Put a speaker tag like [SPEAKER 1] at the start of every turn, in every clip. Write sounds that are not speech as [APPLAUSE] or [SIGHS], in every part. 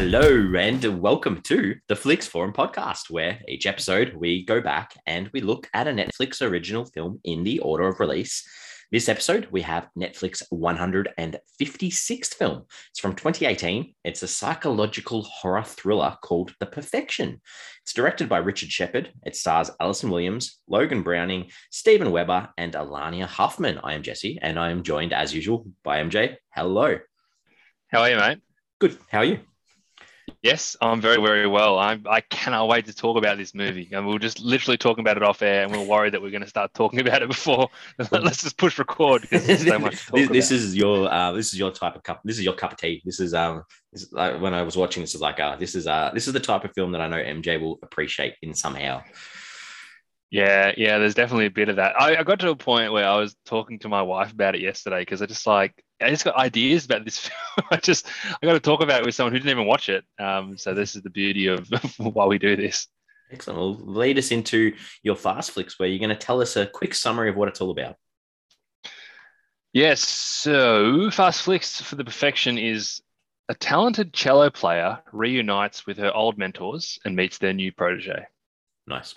[SPEAKER 1] Hello, and welcome to the Flix Forum podcast, where each episode we go back and we look at a Netflix original film in the order of release. This episode, we have Netflix 156th film. It's from 2018. It's a psychological horror thriller called The Perfection. It's directed by Richard Shepard. It stars Allison Williams, Logan Browning, Steven Weber, and Alaina Huffman. I am Jesse, and I am joined as usual by MJ. Hello.
[SPEAKER 2] How are you, mate?
[SPEAKER 1] Good. How are you?
[SPEAKER 2] Yes, I'm very, very well. I, I cannot wait to talk about this movie. And we are just literally talking about it off air, and we are worried that we're going to start talking about it before. [LAUGHS] Let's just push record because there's so much.
[SPEAKER 1] this, this is your uh, this is your type of cup. This is your cup of tea. This is um this is, uh, when I was watching this is like uh this is uh this is the type of film that I know MJ will appreciate in somehow.
[SPEAKER 2] Yeah, yeah, there's definitely a bit of that. I, I got to a point where I was talking to my wife about it yesterday because I just like I just got ideas about this [LAUGHS] film. I just I got to talk about it with someone who didn't even watch it. Um, so this is the beauty of, [LAUGHS] of why we do this.
[SPEAKER 1] Excellent. Well, lead us into your fast flicks, where you're going to tell us a quick summary of what it's all about.
[SPEAKER 2] Yes. So fast flicks for the perfection is a talented cello player reunites with her old mentors and meets their new protege.
[SPEAKER 1] Nice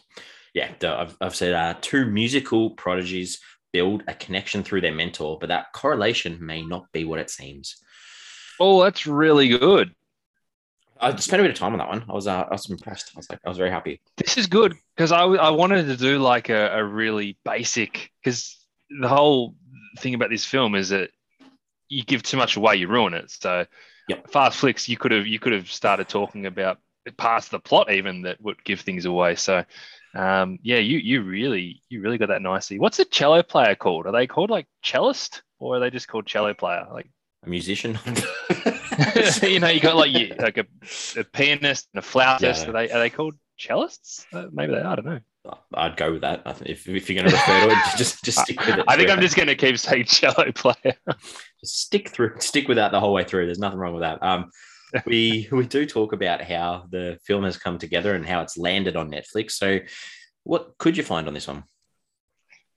[SPEAKER 1] yeah, I've, I've said uh, two musical prodigies build a connection through their mentor, but that correlation may not be what it seems.
[SPEAKER 2] Oh, that's really good.
[SPEAKER 1] I spent a bit of time on that one. I was, uh, I was impressed. I was like, I was very happy.
[SPEAKER 2] This is good because I, I wanted to do like a, a really basic because the whole thing about this film is that you give too much away, you ruin it. So, yep. fast flicks, you could have you could have started talking about past the plot even that would give things away. So, um, yeah, you you really you really got that nicely. What's a cello player called? Are they called like cellist or are they just called cello player? Like
[SPEAKER 1] a musician. [LAUGHS] [LAUGHS]
[SPEAKER 2] you know, you got like you, like a, a pianist and a flautist. Yeah. Are they are they called cellists? Uh, maybe they. Are, I don't know.
[SPEAKER 1] I'd go with that. If, if you're going to refer to it, [LAUGHS] just just stick with it.
[SPEAKER 2] I think I'm just going to keep saying cello player.
[SPEAKER 1] just stick through, stick with that the whole way through. There's nothing wrong with that. Um, we we do talk about how the film has come together and how it's landed on Netflix. So, what could you find on this one?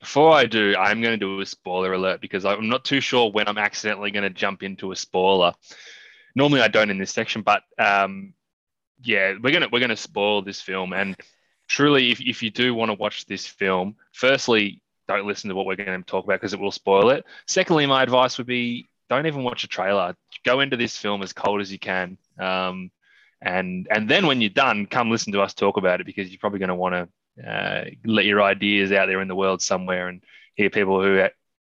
[SPEAKER 2] Before I do, I'm going to do a spoiler alert because I'm not too sure when I'm accidentally going to jump into a spoiler. Normally, I don't in this section, but um, yeah, we're gonna we're gonna spoil this film. And truly, if if you do want to watch this film, firstly, don't listen to what we're going to talk about because it will spoil it. Secondly, my advice would be don't even watch a trailer. Go into this film as cold as you can. Um, and and then when you're done, come listen to us talk about it because you're probably going to want to uh, let your ideas out there in the world somewhere and hear people who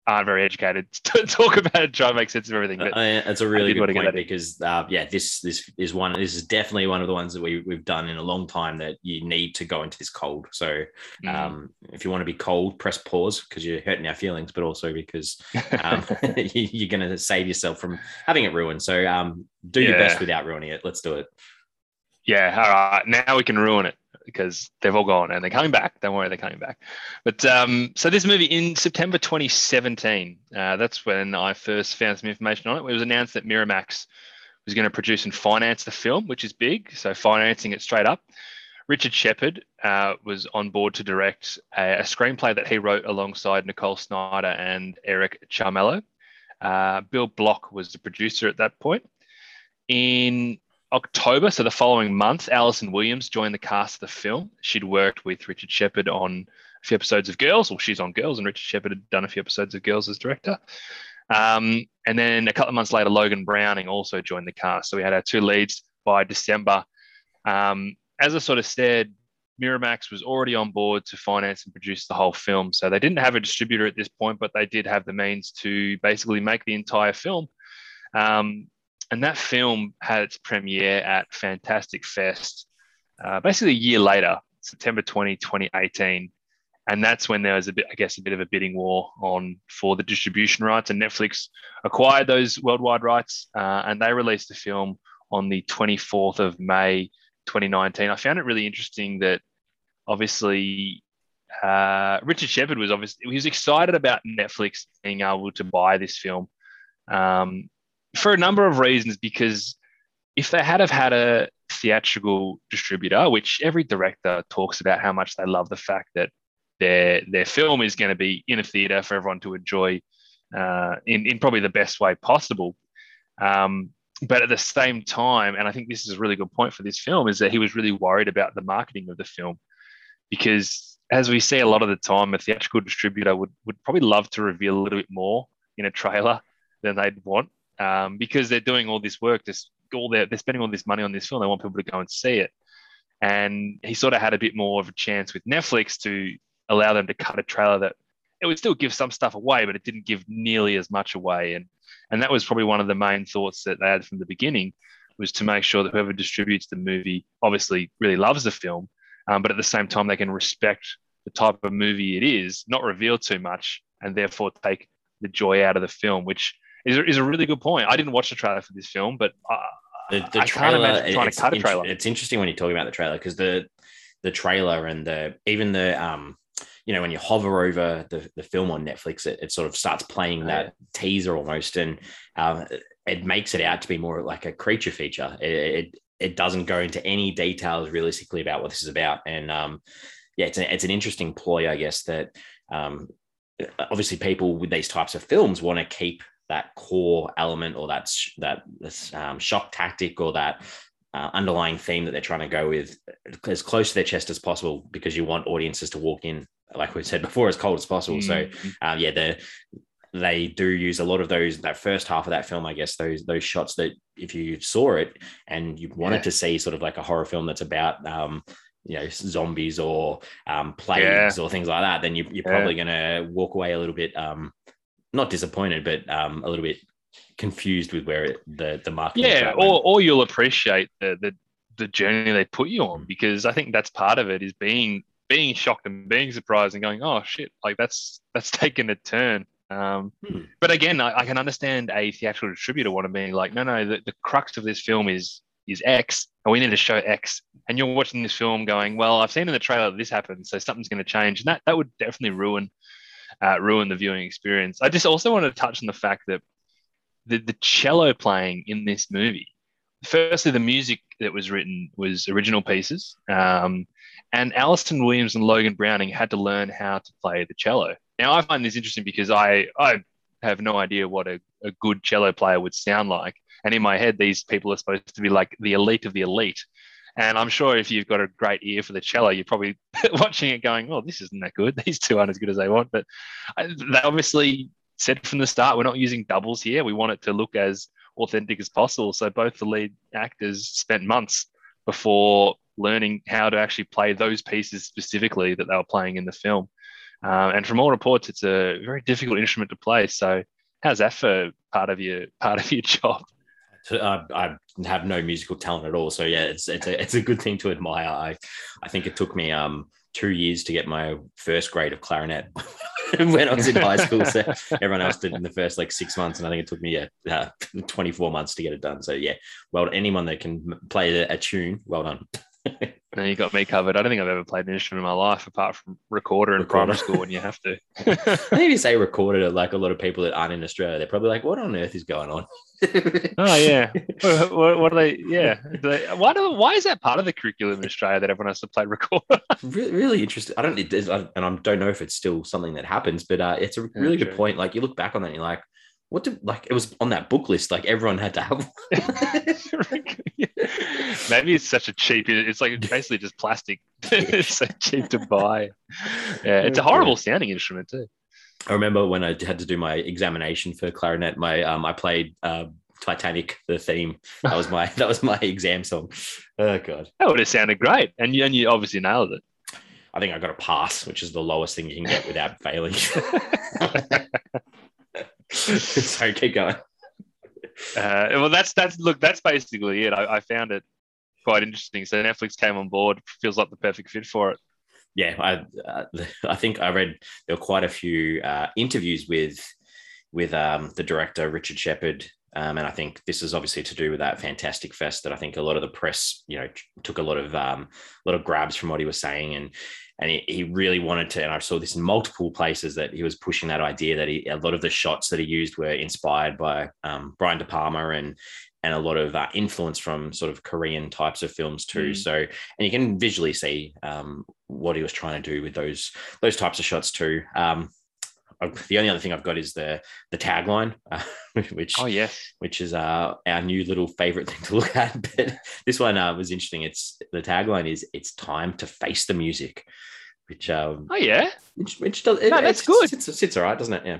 [SPEAKER 2] aren't very educated [LAUGHS] to talk about it, try to make sense of everything. But
[SPEAKER 1] uh, that's a really good point because uh, yeah, this this is one. This is definitely one of the ones that we we've done in a long time that you need to go into this cold. So mm. um, if you want to be cold, press pause because you're hurting our feelings, but also because um, [LAUGHS] [LAUGHS] you, are going to save yourself from having it ruined. So um, do yeah. your best without ruining it. Let's do it.
[SPEAKER 2] Yeah. All right. Now we can ruin it because they've all gone and they're coming back. Don't worry, they're coming back. But um, so this movie in September 2017, uh, that's when I first found some information on it. It was announced that Miramax was going to produce and finance the film, which is big. So financing it straight up. Richard Shepard uh, was on board to direct a, a, screenplay that he wrote alongside Nicole Snyder and Eric Charmelo. Uh, Bill Block was the producer at that point. In October, so the following month, Allison Williams joined the cast of the film. She'd worked with Richard Shepard on a few episodes of Girls, or she's on Girls, and Richard Shepard had done a few episodes of Girls as director. Um, and then a couple of months later, Logan Browning also joined the cast. So we had our two leads by December. Um, as I sort of said, Miramax was already on board to finance and produce the whole film. So they didn't have a distributor at this point, but they did have the means to basically make the entire film. Um, and that film had its premiere at Fantastic Fest uh, basically a year later, September 20, 2018. And that's when there was a bit, I guess, a bit of a bidding war on for the distribution rights. And Netflix acquired those worldwide rights, uh, and they released the film on the 24th of May, 2019. I found it really interesting that obviously uh, Richard Shepard was obviously he was excited about Netflix being able to buy this film. Um, for a number of reasons because if they had have had a theatrical distributor, which every director talks about how much they love the fact that their their film is going to be in a theater for everyone to enjoy uh, in in probably the best way possible. Um, but at the same time, and I think this is a really good point for this film, is that he was really worried about the marketing of the film because as we see a lot of the time, a theatrical distributor would, would probably love to reveal a little bit more in a trailer than they'd want um, because they're doing all this work, just all their, they're spending all this money on this film. They want people to go and see it. And he sort of had a bit more of a chance with Netflix to allow them to cut a trailer that it would still give some stuff away, but it didn't give nearly as much away. And and that was probably one of the main thoughts that they had from the beginning was to make sure that whoever distributes the movie obviously really loves the film, um, but at the same time they can respect the type of movie it is, not reveal too much, and therefore take the joy out of the film, which is, is a really good point. I didn't watch the trailer for this film, but uh,
[SPEAKER 1] the, the
[SPEAKER 2] I
[SPEAKER 1] trailer,
[SPEAKER 2] can't imagine trying to cut a trailer.
[SPEAKER 1] It's interesting when you talk about the trailer because the the trailer and the even the um you know when you hover over the, the film on netflix it, it sort of starts playing that yeah. teaser almost and um, it makes it out to be more like a creature feature it, it, it doesn't go into any details realistically about what this is about and um, yeah it's, a, it's an interesting ploy i guess that um, obviously people with these types of films want to keep that core element or that that um, shock tactic or that uh, underlying theme that they're trying to go with as close to their chest as possible because you want audiences to walk in like we said before as cold as possible mm-hmm. so uh, yeah the they do use a lot of those that first half of that film i guess those those shots that if you saw it and you wanted yeah. to see sort of like a horror film that's about um you know zombies or um plagues yeah. or things like that then you, you're probably going to walk away a little bit um not disappointed but um a little bit confused with where it, the the market.
[SPEAKER 2] Yeah, or or you'll appreciate the, the the journey they put you on because I think that's part of it is being being shocked and being surprised and going, oh shit, like that's that's [LAUGHS] taken a turn. Um, hmm. But again, I, I, can understand a theatrical distributor want to be like, no, no, the, the crux of this film is is X, and we need to show X. And you're watching this film going, well, I've seen in the trailer that this happens, so something's going to change, and that that would definitely ruin uh, ruin the viewing experience. I just also want to touch on the fact that the, the cello playing in this movie. Firstly, the music that was written was original pieces, um, and Allison Williams and Logan Browning had to learn how to play the cello. Now, I find this interesting because I I have no idea what a, a good cello player would sound like, and in my head, these people are supposed to be like the elite of the elite. And I'm sure if you've got a great ear for the cello, you're probably [LAUGHS] watching it going, "Oh, this isn't that good. [LAUGHS] These two aren't as good as they want." But uh, they obviously said from the start, we're not using doubles here. We want it to look as authentic as possible. So both the lead actors spent months before learning how to actually play those pieces specifically that they were playing in the film. Um, and from all reports, it's a very difficult instrument to play. So how's that for part of your [LAUGHS] part of your job?
[SPEAKER 1] Uh, I have no musical talent at all, so yeah, it's it's a it's a good thing to admire. I I think it took me um two years to get my first grade of clarinet [LAUGHS] when I was in high school. So everyone else did in the first like six months, and I think it took me yeah, uh, 24 months to get it done. So yeah, well, anyone that can play a, tune, well done. [LAUGHS]
[SPEAKER 2] no, you got me covered. I don't think I've ever played an instrument in my life apart from recorder in recorder. primary school when you have to. [LAUGHS]
[SPEAKER 1] I think if you say recorder, like a lot of people that aren't in Australia, they're probably like, "What on earth is going on?" [LAUGHS]
[SPEAKER 2] oh yeah, what, what, are they? Yeah, they, why do why is that part of the curriculum in Australia that everyone has to play recorder? [LAUGHS]
[SPEAKER 1] really, really interesting. I don't, and I don't know if it's still something that happens, but uh, it's a really yeah, good point. Like you look back on that, and you're like, what did like it was on that book list? Like everyone had to have.
[SPEAKER 2] Maybe it's such a cheap. It's like [LAUGHS] basically just plastic. [LAUGHS] it's so cheap to buy. Yeah, it's a horrible sounding instrument too.
[SPEAKER 1] I remember when I had to do my examination for clarinet, my um, I played uh, Titanic, the theme. That was my [LAUGHS] that was my exam song. Oh god,
[SPEAKER 2] that would have sounded great, and you and you obviously nailed it.
[SPEAKER 1] I think I got a pass, which is the lowest thing you can get without failing. Sorry, keep going.
[SPEAKER 2] Uh, well, that's that's look, that's basically it. I, I found it quite interesting. So Netflix came on board, feels like the perfect fit for it
[SPEAKER 1] yeah, I uh, [LAUGHS] I think I read there were quite a few uh, interviews with with um, the director Richard Shepard, um, and I think this is obviously to do with that Fantastic Fest that I think a lot of the press, you know, took a lot of um, a lot of grabs from what he was saying, and and he, he really wanted to. And I saw this in multiple places that he was pushing that idea that he, a lot of the shots that he used were inspired by um, Brian De Palma and and a lot of uh, influence from sort of Korean types of films too. Mm. So, and you can visually see um, what he was trying to do with those those types of shots too. Um, the only other thing I've got is the the tagline, [LAUGHS] uh, which
[SPEAKER 2] oh yes,
[SPEAKER 1] which is uh, our new little favorite thing to look at. [LAUGHS] But this one uh, was interesting. It's the tagline is "It's time to face the music," which um,
[SPEAKER 2] oh yeah,
[SPEAKER 1] which, which does, it,
[SPEAKER 2] no, that's
[SPEAKER 1] it's,
[SPEAKER 2] good.
[SPEAKER 1] It's, it's, it's all right, doesn't it? Yeah,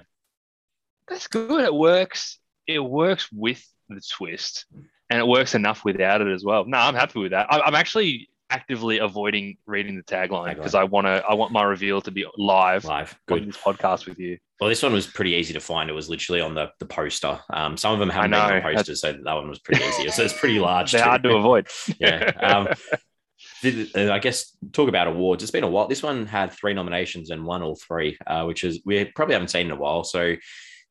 [SPEAKER 2] that's good. It works. It works with the twist, and it works enough without it as well. No, I'm happy with that. I, I'm actually actively avoiding reading the tagline because I want to. I want my reveal to be live.
[SPEAKER 1] Live,
[SPEAKER 2] on
[SPEAKER 1] good.
[SPEAKER 2] this podcast with you.
[SPEAKER 1] Well, this one was pretty easy to find. It was literally on the, the poster. Um, some of them haven't been on posters, so that one was pretty easy. So it's pretty [LAUGHS] large.
[SPEAKER 2] They're
[SPEAKER 1] too.
[SPEAKER 2] hard to avoid. [LAUGHS]
[SPEAKER 1] yeah. Um, uh, I guess talk about awards. It's been a while. This one had three nominations and won all three, uh, which is we probably haven't seen in a while. So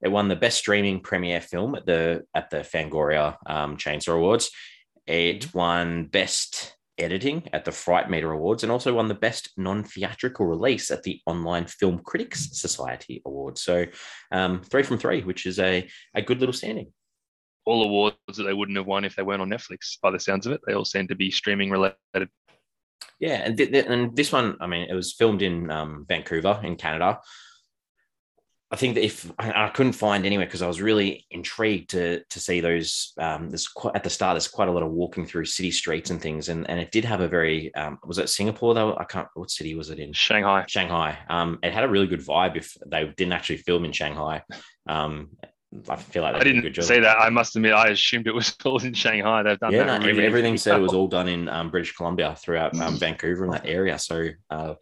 [SPEAKER 1] it won the best streaming premiere film at the at the Fangoria um, Chainsaw Awards. It won best editing at the Fright Meter Awards and also won the best non-theatrical release at the Online Film Critics Society Awards. So um, three from three, which is a a good little standing.
[SPEAKER 2] All awards that they wouldn't have won if they weren't on Netflix. By the sounds of it, they all seem to be streaming related.
[SPEAKER 1] Yeah, and th- th- and this one, I mean, it was filmed in um, Vancouver in Canada. I think that if I, I couldn't find anywhere because I was really intrigued to to see those. Um, there's quite at the start. There's quite a lot of walking through city streets and things, and and it did have a very. Um, was it Singapore though? I can't. What city was it in?
[SPEAKER 2] Shanghai.
[SPEAKER 1] Shanghai. Um, it had a really good vibe. If they didn't actually film in Shanghai, um, I feel like they
[SPEAKER 2] I
[SPEAKER 1] did
[SPEAKER 2] didn't
[SPEAKER 1] good job.
[SPEAKER 2] say that. I must admit, I assumed it was [LAUGHS] all in Shanghai. They've done
[SPEAKER 1] yeah,
[SPEAKER 2] that.
[SPEAKER 1] no,
[SPEAKER 2] really,
[SPEAKER 1] everything said it was all done in um, British Columbia throughout um, Vancouver and that area. So uh,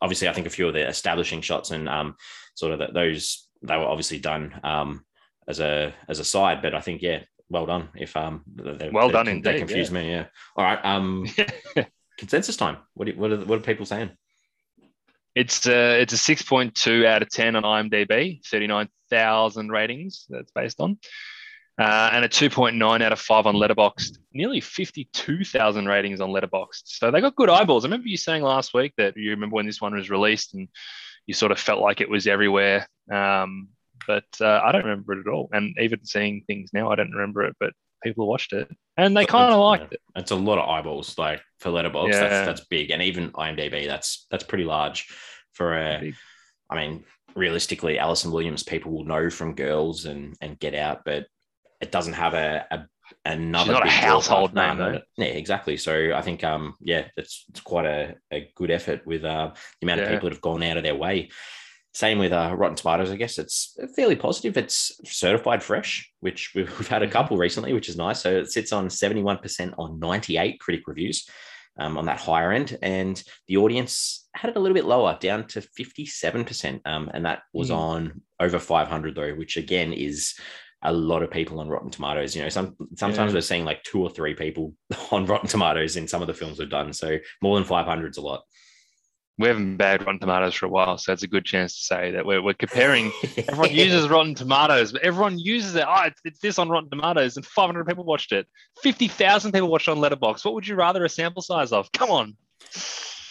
[SPEAKER 1] obviously, I think a few of the establishing shots and um, sort of the, those they were obviously done um, as a as a side. But I think yeah, well done. If um, they,
[SPEAKER 2] Well
[SPEAKER 1] they,
[SPEAKER 2] done
[SPEAKER 1] They
[SPEAKER 2] indeed,
[SPEAKER 1] confused me. Yeah. All right. Um, [LAUGHS] consensus time. What do, what are what are people saying?
[SPEAKER 2] It's a it's a six point two out of ten on IMDb, thirty nine thousand ratings. That's based on, uh, and a two point nine out of five on Letterboxd. Nearly fifty two thousand ratings on Letterboxd. So they got good eyeballs. I remember you saying last week that you remember when this one was released and you sort of felt like it was everywhere. Um, but uh, I don't remember it at all. And even seeing things now, I don't remember it. But people watched it and they kind of liked it.
[SPEAKER 1] It's a lot of eyeballs, like for Letterboxd.
[SPEAKER 2] Yeah.
[SPEAKER 1] That's that's big, and even IMDb. That's that's pretty large for a.
[SPEAKER 2] Big.
[SPEAKER 1] I mean, realistically, Allison Williams people will know from Girls and and Get Out, but it doesn't have a, a another.
[SPEAKER 2] She's not a household. Name,
[SPEAKER 1] no. Yeah, exactly. So I think um yeah, it's it's quite a, a good effort with uh, the amount of people that have gone out of their way. Same with uh, Rotten Tomatoes, I guess it's fairly positive. It's certified fresh, which [LAUGHS] we've, had a couple recently, which is nice. So it sits on 71% on 98 critic reviews um, on that higher end. And the audience had it a little bit lower, down to 57%. Um, and that was
[SPEAKER 2] Hmm.
[SPEAKER 1] on over 500, though, which again is a lot of people on Rotten Tomatoes. You know, some sometimes
[SPEAKER 2] Yeah.
[SPEAKER 1] we're seeing like two or three people [LAUGHS] on Rotten Tomatoes in some of the films we've done. So more than 500 is a lot.
[SPEAKER 2] We haven't bad Rotten Tomatoes for a while, so it's a good chance to say that we're, we're comparing. [LAUGHS] Everyone uses Rotten Tomatoes, but everyone uses it. Oh, it's, it's this on Rotten Tomatoes, and 500 people watched it. 50,000 people watched it on Letterboxd. What would you rather a sample size of? Come on.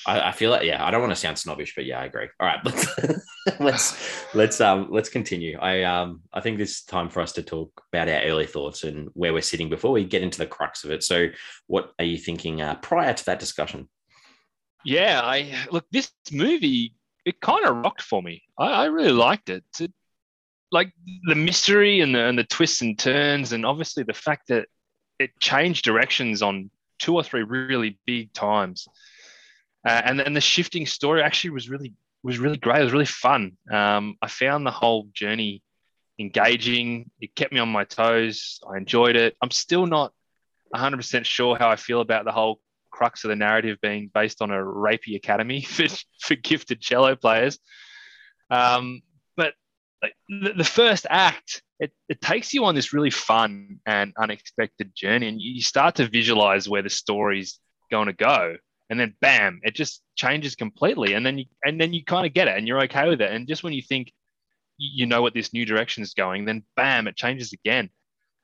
[SPEAKER 1] I, I feel like yeah, I don't want to sound snobbish, but yeah, I agree. All right, [LAUGHS] let's let's [SIGHS] let's um let's continue. I um I think it's time for us to talk about our early thoughts and where we're sitting before we get into the crux of it. So, what are you thinking uh, prior to that discussion?
[SPEAKER 2] Yeah, I look this movie. It kind of rocked for me. I, I really liked it. It- Like the mystery and the and the twists and turns, and obviously the fact that it changed directions on two or three really big times, uh, and then the shifting story actually was really was really great. It was really fun. Um, I found the whole journey engaging. It kept me on my toes. I enjoyed it. I'm still not 100% sure how I feel about the whole crux of the narrative being based on a rapey academy [LAUGHS] for, for gifted cello players. Um, but the, the first act, it, it takes you on this really fun and unexpected journey, and you start to visualize where the story's going to go. And then, bam! It just changes completely, and then you and then you kind of get it, and you're okay with it. And just when you think you know what this new direction is going, then bam! It changes again.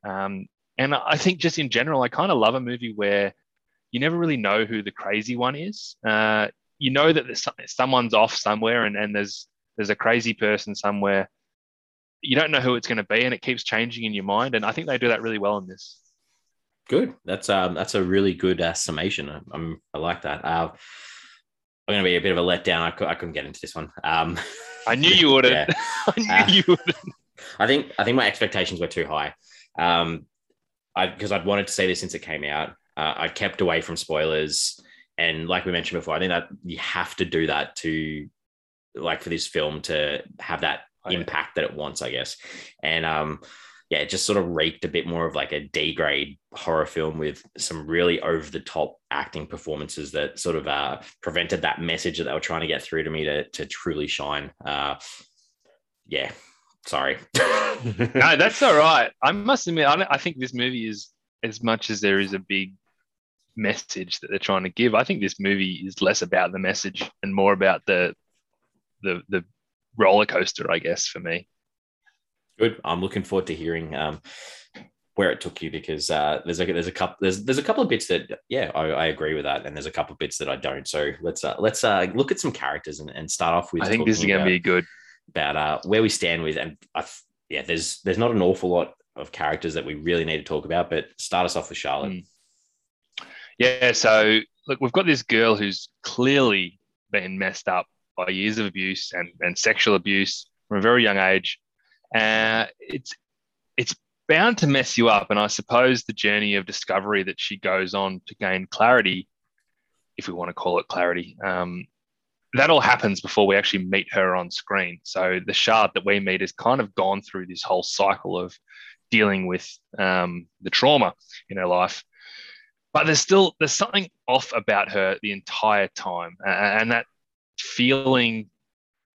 [SPEAKER 2] Um, and I think just in general, I kind of love a movie where you never really know who the crazy one is. Uh, you know that someone's off somewhere and, and there's there's a crazy person somewhere. You don't know who it's going to be, and it keeps changing in your mind. And I think they do that really well in this.
[SPEAKER 1] Good. That's um that's a really good uh, summation. I, I'm I like that. Uh, I'm going to be a bit of a letdown. I, cou- I couldn't get into this one. Um,
[SPEAKER 2] I knew you wouldn't. [LAUGHS]
[SPEAKER 1] Yeah. [LAUGHS]
[SPEAKER 2] I knew
[SPEAKER 1] Uh,
[SPEAKER 2] you wouldn't.
[SPEAKER 1] I think I think my expectations were too high. Um, I because I'd wanted to see this since it came out. Uh, I kept away from spoilers, and like we mentioned before, I think that you have to do that to like for this film to have that
[SPEAKER 2] Oh, yeah.
[SPEAKER 1] impact that it wants, I guess. And um, yeah, it just sort of reeked a bit more of like a D grade horror film with some really over the top acting performances that sort of uh, prevented that message that they were trying to get through to me to to truly shine. Uh, yeah, sorry. [LAUGHS]
[SPEAKER 2] no, that's all right. I must admit, I, I think this movie is as much as there is a big message that they're trying to give. I think this movie is less about the message and more about the the the roller coaster, I guess, for me.
[SPEAKER 1] Good. I'm looking forward to hearing um, where it took you because uh, there's a there's a couple there's there's a couple of bits that yeah I, I agree with that and there's a couple of bits that I don't. So let's uh, let's uh, look at some characters and, and start off with.
[SPEAKER 2] I think this is going to be good.
[SPEAKER 1] about uh, where we stand with and I, yeah there's there's not an awful lot of characters that we really need to talk about but start us off with charlotte
[SPEAKER 2] Mm. Yeah. So look, we've got this girl who's clearly been messed up by years of abuse and, and sexual abuse from a very young age. Uh, it's it's bound to mess you up, and I suppose the journey of discovery that she goes on to gain clarity, if we want to call it clarity, um, that all happens before we actually meet her on screen. So the Charlotte that we meet has kind of gone through this whole cycle of dealing with um, the trauma in her life but there's still there's something off about her the entire time and that feeling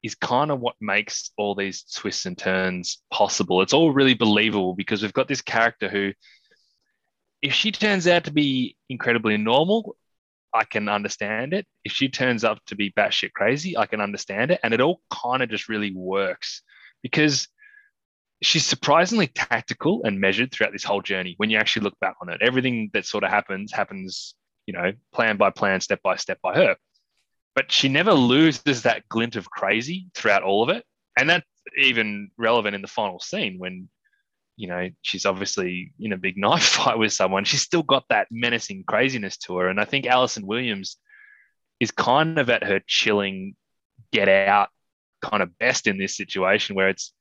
[SPEAKER 2] is kind of what makes all these twists and turns possible it's all really believable because we've got this character who if she turns out to be incredibly normal i can understand it if she turns up to be batshit crazy i can understand it and it all kind of just really works because she's surprisingly tactical and measured throughout this whole journey when you actually look back on it. Everything that sort of happens happens, you know, plan by plan, step by step by her. But she never loses that glint of crazy throughout all of it. And that's even relevant in the final scene when, you know, she's obviously in a big [LAUGHS] knife fight with someone. She's still got that menacing craziness to her. And I think Allison Williams is kind of at her chilling, get out kind of best in this situation where it's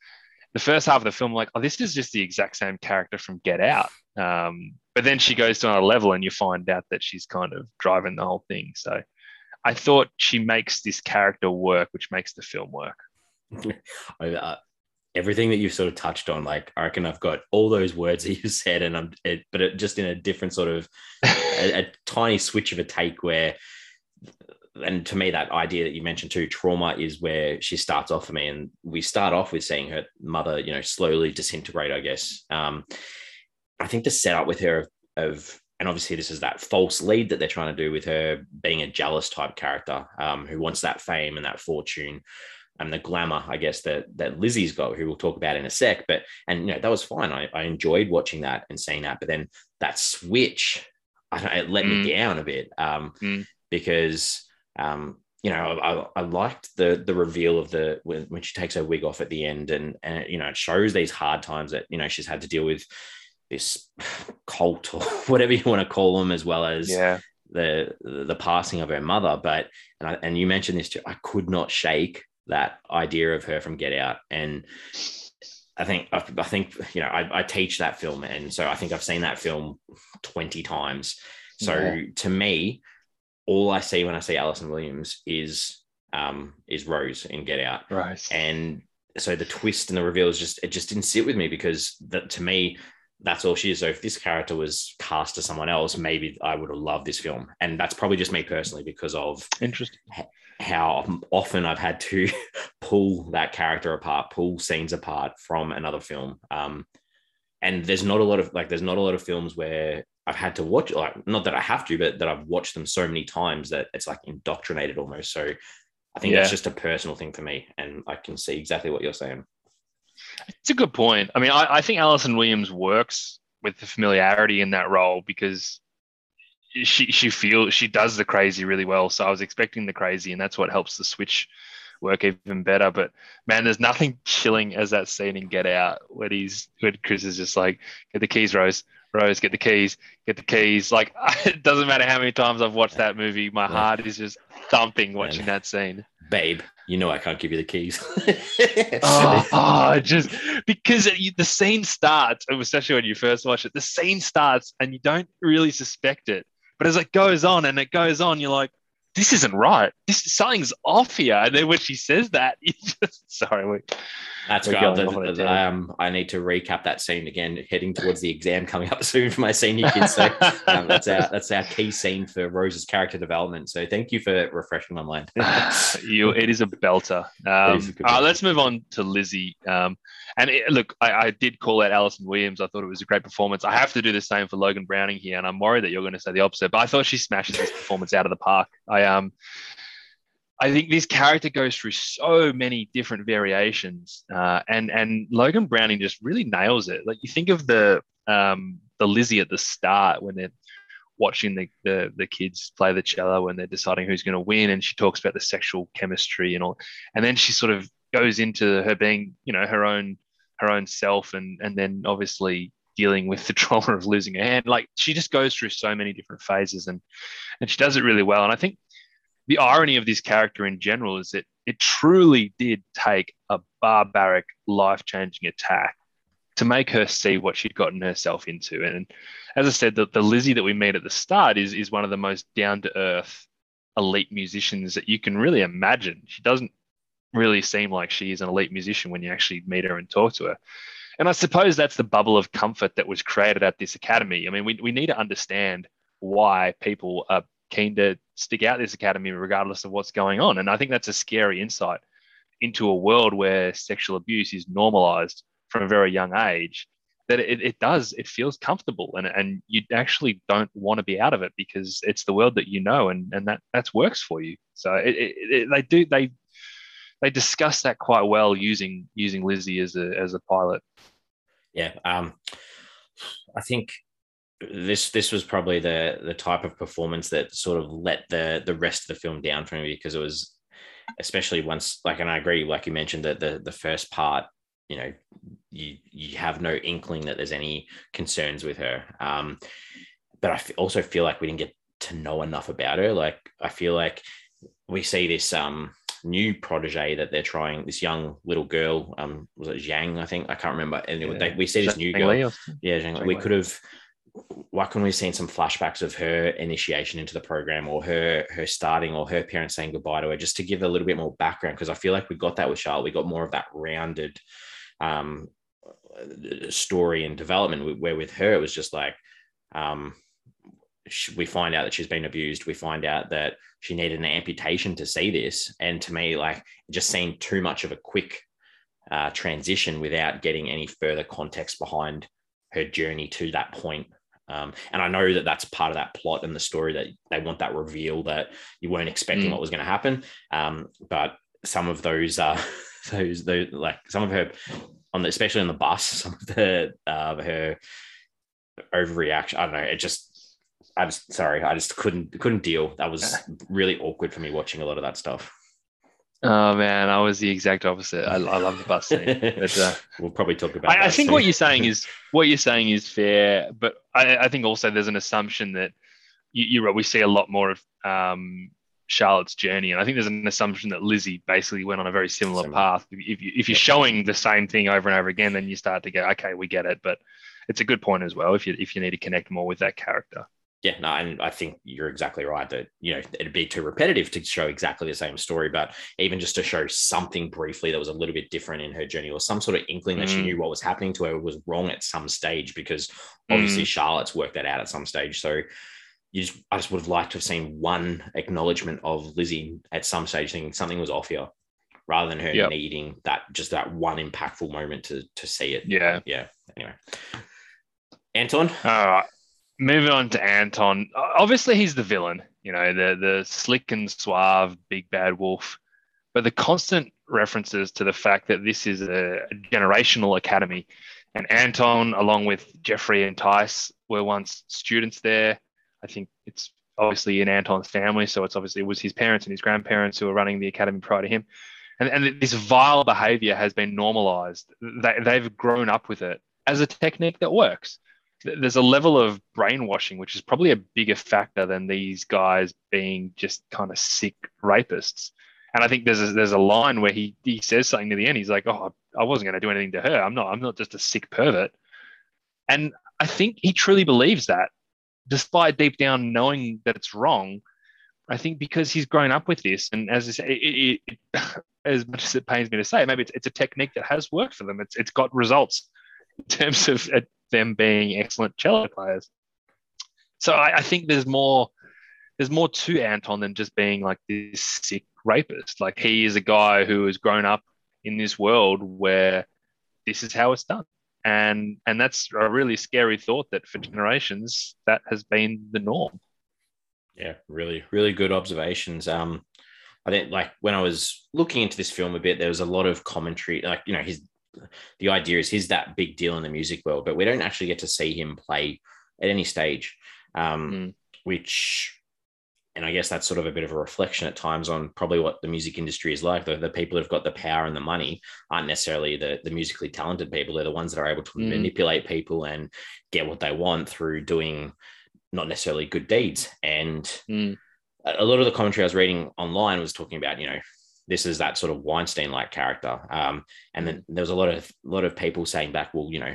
[SPEAKER 2] the first half of the film, like, oh, this is just the exact same character from Get Out. Um, but then she goes to another level and you find out that she's kind of driving the whole thing. So I thought she makes this character work, which makes the film work. [LAUGHS]
[SPEAKER 1] I, uh, everything that you've sort of touched on like i reckon i've got all those words that you [LAUGHS] said and i'm it, but it, just in a different sort of a, a [LAUGHS] tiny switch of a take where and to me that idea that you mentioned too trauma is where she starts off for me and we start off with seeing her mother you know slowly disintegrate i guess um i think the setup with her of, of and obviously this is that false lead that they're trying to do with her being a jealous type character um, who wants that fame and that fortune and the glamour, I guess that that Lizzie's got, who we'll talk about in a sec. But and you know that was fine. I, I enjoyed watching that and seeing that. But then that switch, I don't, it let me
[SPEAKER 2] Mm.
[SPEAKER 1] down a bit um,
[SPEAKER 2] Mm.
[SPEAKER 1] because um, you know I, I liked the the reveal of the when, when she takes her wig off at the end, and and you know it shows these hard times that you know she's had to deal with this cult or [LAUGHS] whatever you want to call them, as well as
[SPEAKER 2] Yeah.
[SPEAKER 1] the the passing of her mother. But and I, and you mentioned this too. I could not shake that idea of her from Get Out, and I think I, I think you know I, I teach that film, and so I think I've seen that film twenty times. So
[SPEAKER 2] Yeah.
[SPEAKER 1] to me, all I see when I see Allison Williams is um is Rose in Get Out,
[SPEAKER 2] Right.
[SPEAKER 1] and so the twist and the reveal is just it just didn't sit with me because that to me that's all she is. So if this character was cast to someone else maybe i would have loved this film. And that's probably just me personally because of
[SPEAKER 2] Interesting.
[SPEAKER 1] how often i've had to [LAUGHS] pull that character apart pull scenes apart from another film. Um and there's not a lot of like there's not a lot of films where i've had to watch like not that i have to but that i've watched them so many times that it's like indoctrinated almost. So i think that's just a personal thing for me. And i can see exactly what you're saying
[SPEAKER 2] It's a good point. I mean, I, I think Allison Williams works with the familiarity in that role because she she feels she does the crazy really well. So I was expecting the crazy, and that's what helps the switch work even better. But man, there's nothing chilling as that scene in Get Out when he's when Chris is just like, "Get the keys, Rose. Rose, get the keys. Get the keys." Like [LAUGHS] it doesn't matter how many times I've watched that movie, my
[SPEAKER 1] Yeah.
[SPEAKER 2] heart is just thumping watching
[SPEAKER 1] Man.
[SPEAKER 2] that scene.
[SPEAKER 1] Babe, you know I can't give you the keys. [LAUGHS] [LAUGHS]
[SPEAKER 2] oh, oh, just because the scene starts, especially when you first watch it, the scene starts and you don't really suspect it. But as it goes on and it goes on, you're like, this isn't right. This something's off here. And then when she says that, [LAUGHS] just sorry, we,
[SPEAKER 1] that's good. The, the, um, I need to recap that scene again, heading towards the exam coming up [LAUGHS] soon for my senior kids. So um, that's our that's our key scene for Rose's character development. So thank you for refreshing my mind. [LAUGHS]
[SPEAKER 2] you, it is a belter. Um, a uh, let's move on to Lizzie. Um, and it, look, I, I, did call out Allison Williams. I thought it was a great performance. I have to do the same for Logan Browning here, and I'm worried that you're going to say the opposite. But I thought she smashes this performance out of the park. I um. I think this character goes through so many different variations, uh, and and Logan Browning just really nails it. Like you think of the um, the Lizzie at the start when they're watching the, the the kids play the cello and they're deciding who's going to win, and she talks about the sexual chemistry and all, and then she sort of goes into her being, you know, her own her own self, and and then obviously dealing with the [LAUGHS] trauma of losing her hand. Like she just goes through so many different phases, and and she does it really well. And I think the irony of this character in general is that it truly did take a barbaric, life changing attack to make her see what she'd gotten herself into. And as I said, the, the Lizzie that we meet at the start is, is one of the most down to earth elite musicians that you can really imagine. She doesn't really seem like she is an elite musician when you actually meet her and talk to her. And I suppose that's the bubble of comfort that was created at this academy. I mean, we, we need to understand why people are keen to stick out this academy regardless of what's going on. And I think that's a scary insight into a world where sexual abuse is normalized from a very young age that it, it does it feels comfortable and, and you actually don't want to be out of it because it's the world that you know and, and that that's works for you so it, it, they do they they discuss that quite well using using lizzie as a as a pilot
[SPEAKER 1] yeah um i think this this was probably the the type of performance that sort of let the the rest of the film down for me because it was especially once like and I agree like you mentioned that the the first part you know you you have no inkling that there's any concerns with her. Um but I also feel like we didn't get to know enough about her. Like I feel like we see this um new protege that they're trying this young little girl um was it Zhang I think? I can't remember. And yeah. they, we see this new girl. yeah Zhang, we could have why couldn't we have seen some flashbacks of her initiation into the program or her her starting or her parents saying goodbye to her just to give a little bit more background because I feel like we got that with Charlotte. We got more of that rounded um, story and development where with her it was just like um, we find out that she's been abused. We find out that she needed an amputation to see this. And to me like it just seemed too much of a quick uh, transition without getting any further context behind her journey to that point um, and I know that that's part of that plot and the story that they want that reveal that you weren't expecting mm. what was going to happen. Um, but some of those, uh, [LAUGHS] those, those, like some of her on the, especially on the bus, [LAUGHS] some of the, uh, her overreaction, I don't know. It just, I'm sorry, I just couldn't, couldn't deal. That was [LAUGHS] really awkward for me watching a lot of that stuff.
[SPEAKER 2] Oh man, I was the exact opposite. I, I love the bus scene. But, uh,
[SPEAKER 1] we'll probably talk about.
[SPEAKER 2] I, I think soon. what you're saying is what you're saying is fair, but I, I think also there's an assumption that you, are We see a lot more of um, Charlotte's journey, and I think there's an assumption that Lizzie basically went on a very similar, similar. path. If you if you're showing the same thing over and over again, then you start to go, okay, we get it. But it's a good point as well if you if you need to connect more with that character
[SPEAKER 1] yeah, no, and I think you're exactly right that you know it'd be too repetitive to show exactly the same story, but even just to show something briefly that was a little bit different in her journey, or some sort of inkling that she mm. knew what was happening to her was wrong at some stage, because obviously mm. Charlotte's worked that out at some stage. So you just, I just would have liked to have seen one acknowledgement of Lizzie at some stage thinking something was off here, rather than her yep. needing that just that one impactful moment to to see it.
[SPEAKER 2] Yeah,
[SPEAKER 1] yeah. Anyway, Anton.
[SPEAKER 2] All right moving on to Anton. Obviously, he's the villain. You know, the the slick and suave big bad wolf. But the constant references to the fact that this is a, generational academy, and Anton, along with Jeffrey and Tice, were once students there. I think it's obviously in Anton's family, so it's obviously it was his parents and his grandparents who were running the academy prior to him. And, and this vile behavior has been normalized. They, they've grown up with it as a technique that works there's a level of brainwashing which is probably a bigger factor than these guys being just kind of sick rapists And I think there's a, there's a line where he he says something to the end. He's like, "Oh, I wasn't going to do anything to her. I'm not. I'm not just a sick pervert." And I think he truly believes that, despite deep down knowing that it's wrong. I think because he's grown up with this, and as I say, it, it, it, [LAUGHS] as much as it pains me to say, maybe it's, it's a technique that has worked for them. It's it's got results in terms of them being excellent cello players. So I, I think there's more there's more to Anton than just being like this sick rapist. Like he is a guy who has grown up in this world where this is how it's done. And and that's a really scary thought that for generations that has been the norm.
[SPEAKER 1] Yeah, really, really good observations. Um, I think like when I was looking into this film a bit, there was a lot of commentary. Like you know, his the idea is he's that big deal in the music world, but we don't actually get to see him play at any stage, um, mm. which and I guess that's sort of a bit of a reflection at times on probably what the music industry is like. The, the people who've got the power and the money aren't necessarily the, the musically talented people. They're the ones that are able to mm. manipulate people and get what they want through doing not necessarily good deeds. And mm. a, a lot of the commentary I was reading online was talking about, you know, this is that sort of Weinstein-like character. Um, and then there was a lot of a lot of people saying back, well, you know,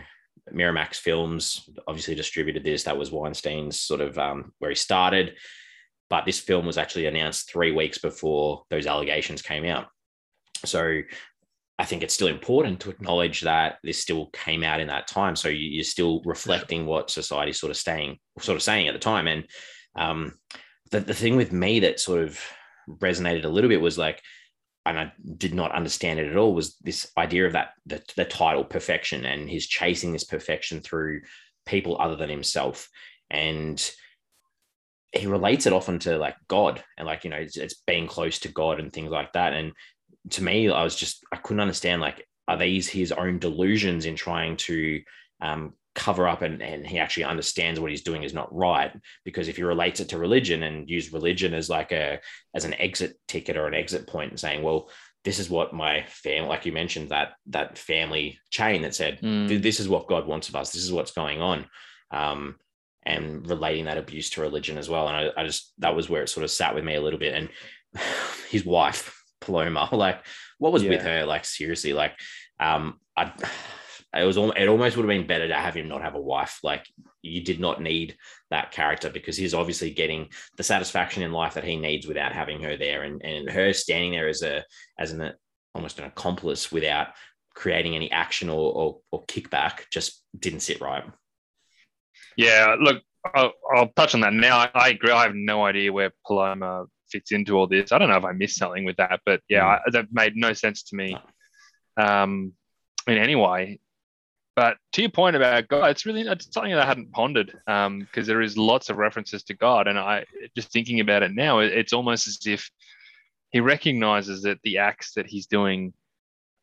[SPEAKER 1] Miramax Films obviously distributed this. That was Weinstein's sort of um, where he started but this film was actually announced three weeks before those allegations came out. So I think it's still important to acknowledge that this still came out in that time. So you're still reflecting what society sort of staying, sort of saying at the time. And um, the, the thing with me that sort of resonated a little bit was like, and I did not understand it at all, was this idea of that the, the title perfection and he's chasing this perfection through people other than himself. And he relates it often to like God and like you know it's, it's, being close to God and things like that. And to me, I was just I couldn't understand like are these his own delusions in trying to um, cover up and, and he actually understands what he's doing is not right because if he relates it to religion and use religion as like a as an exit ticket or an exit point and saying well this is what my family like you mentioned that that family chain that said mm. this is what god wants of us this is what's going on um, and relating that abuse to religion as well. And I, I just that was where it sort of sat with me a little bit. And [SIGHS] his wife, [LAUGHS] Paloma, [LAUGHS] like what was yeah. with her? Like seriously, like um, I it was it almost would have been better to have him not have a wife. Like you did not need that character because he's obviously getting the satisfaction in life that he needs without having her there, and and her standing there as a as an almost an accomplice without creating any action or, or, or kickback just didn't sit right.
[SPEAKER 2] Yeah, look, I'll, I'll touch on that now. I, I, agree. I have no idea where Paloma fits into all this. I don't know if I missed something with that, but yeah, mm. I, that made no sense to me um, in any way. But to your point about God, it's really it's something that I hadn't pondered because um, there is lots of references to God, and I just thinking about it now, it, it's almost as if he recognizes that the acts that he's doing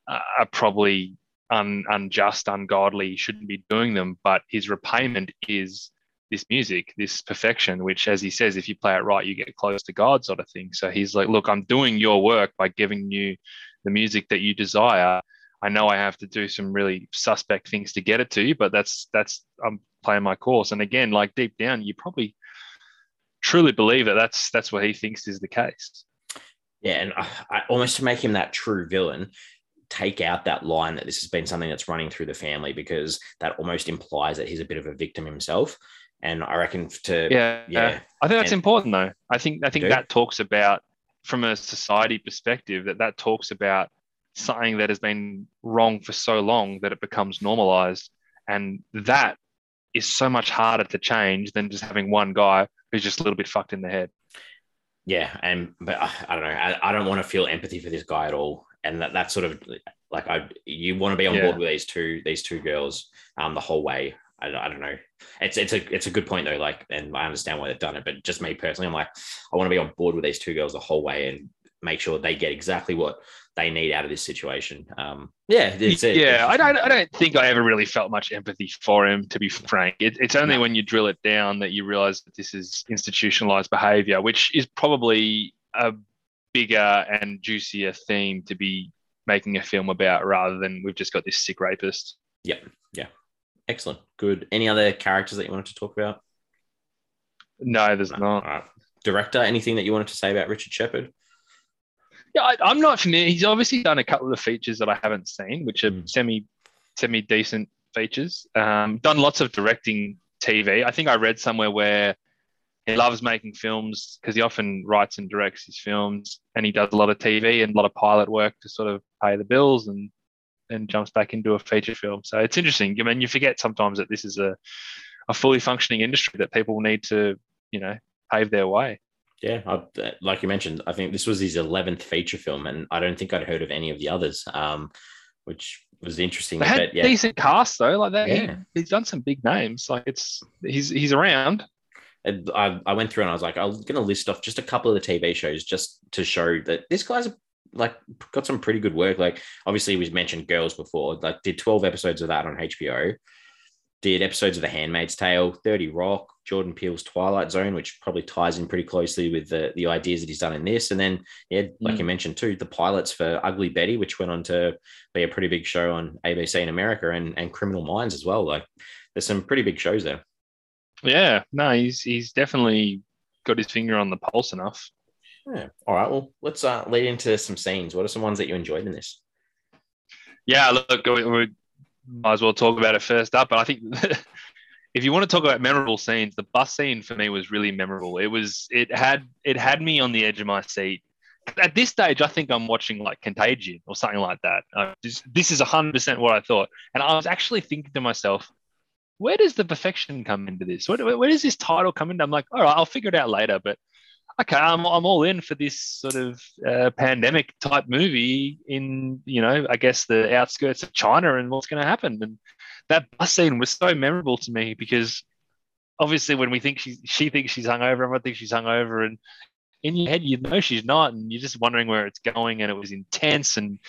[SPEAKER 2] uh, are probably un, unjust, ungodly, shouldn't be doing them. But his repayment is this music, this perfection, which, as he says, if you play it right, you get close to God, sort of thing. So he's like, look, I'm doing your work by giving you the music that you desire. I know I have to do some really suspect things to get it to you, but that's that's I'm playing my course. And again, like deep down, you probably truly believe that that's that's what he thinks is the case.
[SPEAKER 1] Yeah, and I, I, almost to make him that true villain, take out that line that this has been something that's running through the family because that almost implies that he's a bit of a victim himself. And I reckon to
[SPEAKER 2] yeah, yeah, I think that's and, important though. I think I think that talks about from a society perspective that that talks about something that has been wrong for so long that it becomes normalized, and that is so much harder to change than just having one guy who's just a little bit fucked in the head.
[SPEAKER 1] Yeah, and but I, I don't know. I, I, don't want to feel empathy for this guy at all and that that's sort of like I you want to be on yeah. board with these two these two girls um the whole way. I, I don't know. It's it's a it's a good point though. Like, and I understand why they've done it, but just me personally, I'm like, I want to be on board with these two girls the whole way and make sure they get exactly what they need out of this situation. Um, yeah,
[SPEAKER 2] it's, yeah. I don't, I don't think I ever really felt much empathy for him, to be frank. It, it's only no. when you drill it down that you realize that this is institutionalized behavior, which is probably a bigger and juicier theme to be making a film about rather than we've just got this sick rapist.
[SPEAKER 1] Yep. Yeah. Excellent. Good. Any other characters that you wanted to talk about?
[SPEAKER 2] No, there's no. not.
[SPEAKER 1] Director, anything that you wanted to say about Richard Shepard?
[SPEAKER 2] Yeah, I, am not familiar. He's obviously done a couple of features that I haven't seen, which are mm. semi semi decent features. Um, done lots of directing TV. I think I read somewhere where he loves making films because he often writes and directs his films, and he does a lot of TV and a lot of pilot work to sort of pay the bills and then jumps back into a feature film. So it's interesting. I mean, you forget sometimes that this is a, a fully functioning industry that people need to, you know, pave their way.
[SPEAKER 1] Yeah, I, like you mentioned, I think this was his eleventh feature film, and I don't think I'd heard of any of the others, um, which was interesting.
[SPEAKER 2] They had but, yeah. decent cast though, like that. Yeah. He, he's done some big names. Like it's he's he's around.
[SPEAKER 1] I, I went through and I was like, I'm going to list off just a couple of the TV shows just to show that this guy's like got some pretty good work. Like obviously we mentioned Girls before, like did 12 episodes of that on HBO, did episodes of The Handmaid's Tale, 30 Rock, Jordan Peele's Twilight Zone, which probably ties in pretty closely with the, the ideas that he's done in this. And then, yeah, like mm. you mentioned too, the pilots for Ugly Betty, which went on to be a pretty big show on ABC in America and, and Criminal Minds as well. Like there's some pretty big shows there.
[SPEAKER 2] Yeah, no, he's he's definitely got his finger on the pulse enough.
[SPEAKER 1] Yeah. All right. Well, let's uh, lead into some scenes. What are some ones that you enjoyed in this?
[SPEAKER 2] Yeah, look, we, we might as well talk about it first up. But I think [LAUGHS] if you want to talk about memorable scenes, the bus scene for me was really memorable. It was it had it had me on the edge of my seat. At this stage, I think I'm watching like Contagion or something like that. Uh, this, this is 100% what I thought. And I was actually thinking to myself, where does the perfection come into this? Where, where does this title come into? I'm like, all right, I'll figure it out later. But okay, I'm, I'm all in for this sort of uh, pandemic type movie in, you know, I guess the outskirts of China and what's going to happen. And that bus scene was so memorable to me because obviously when we think she, she thinks she's hungover, everyone thinks she's hungover. And in your head, you know she's not. And you're just wondering where it's going. And it was intense and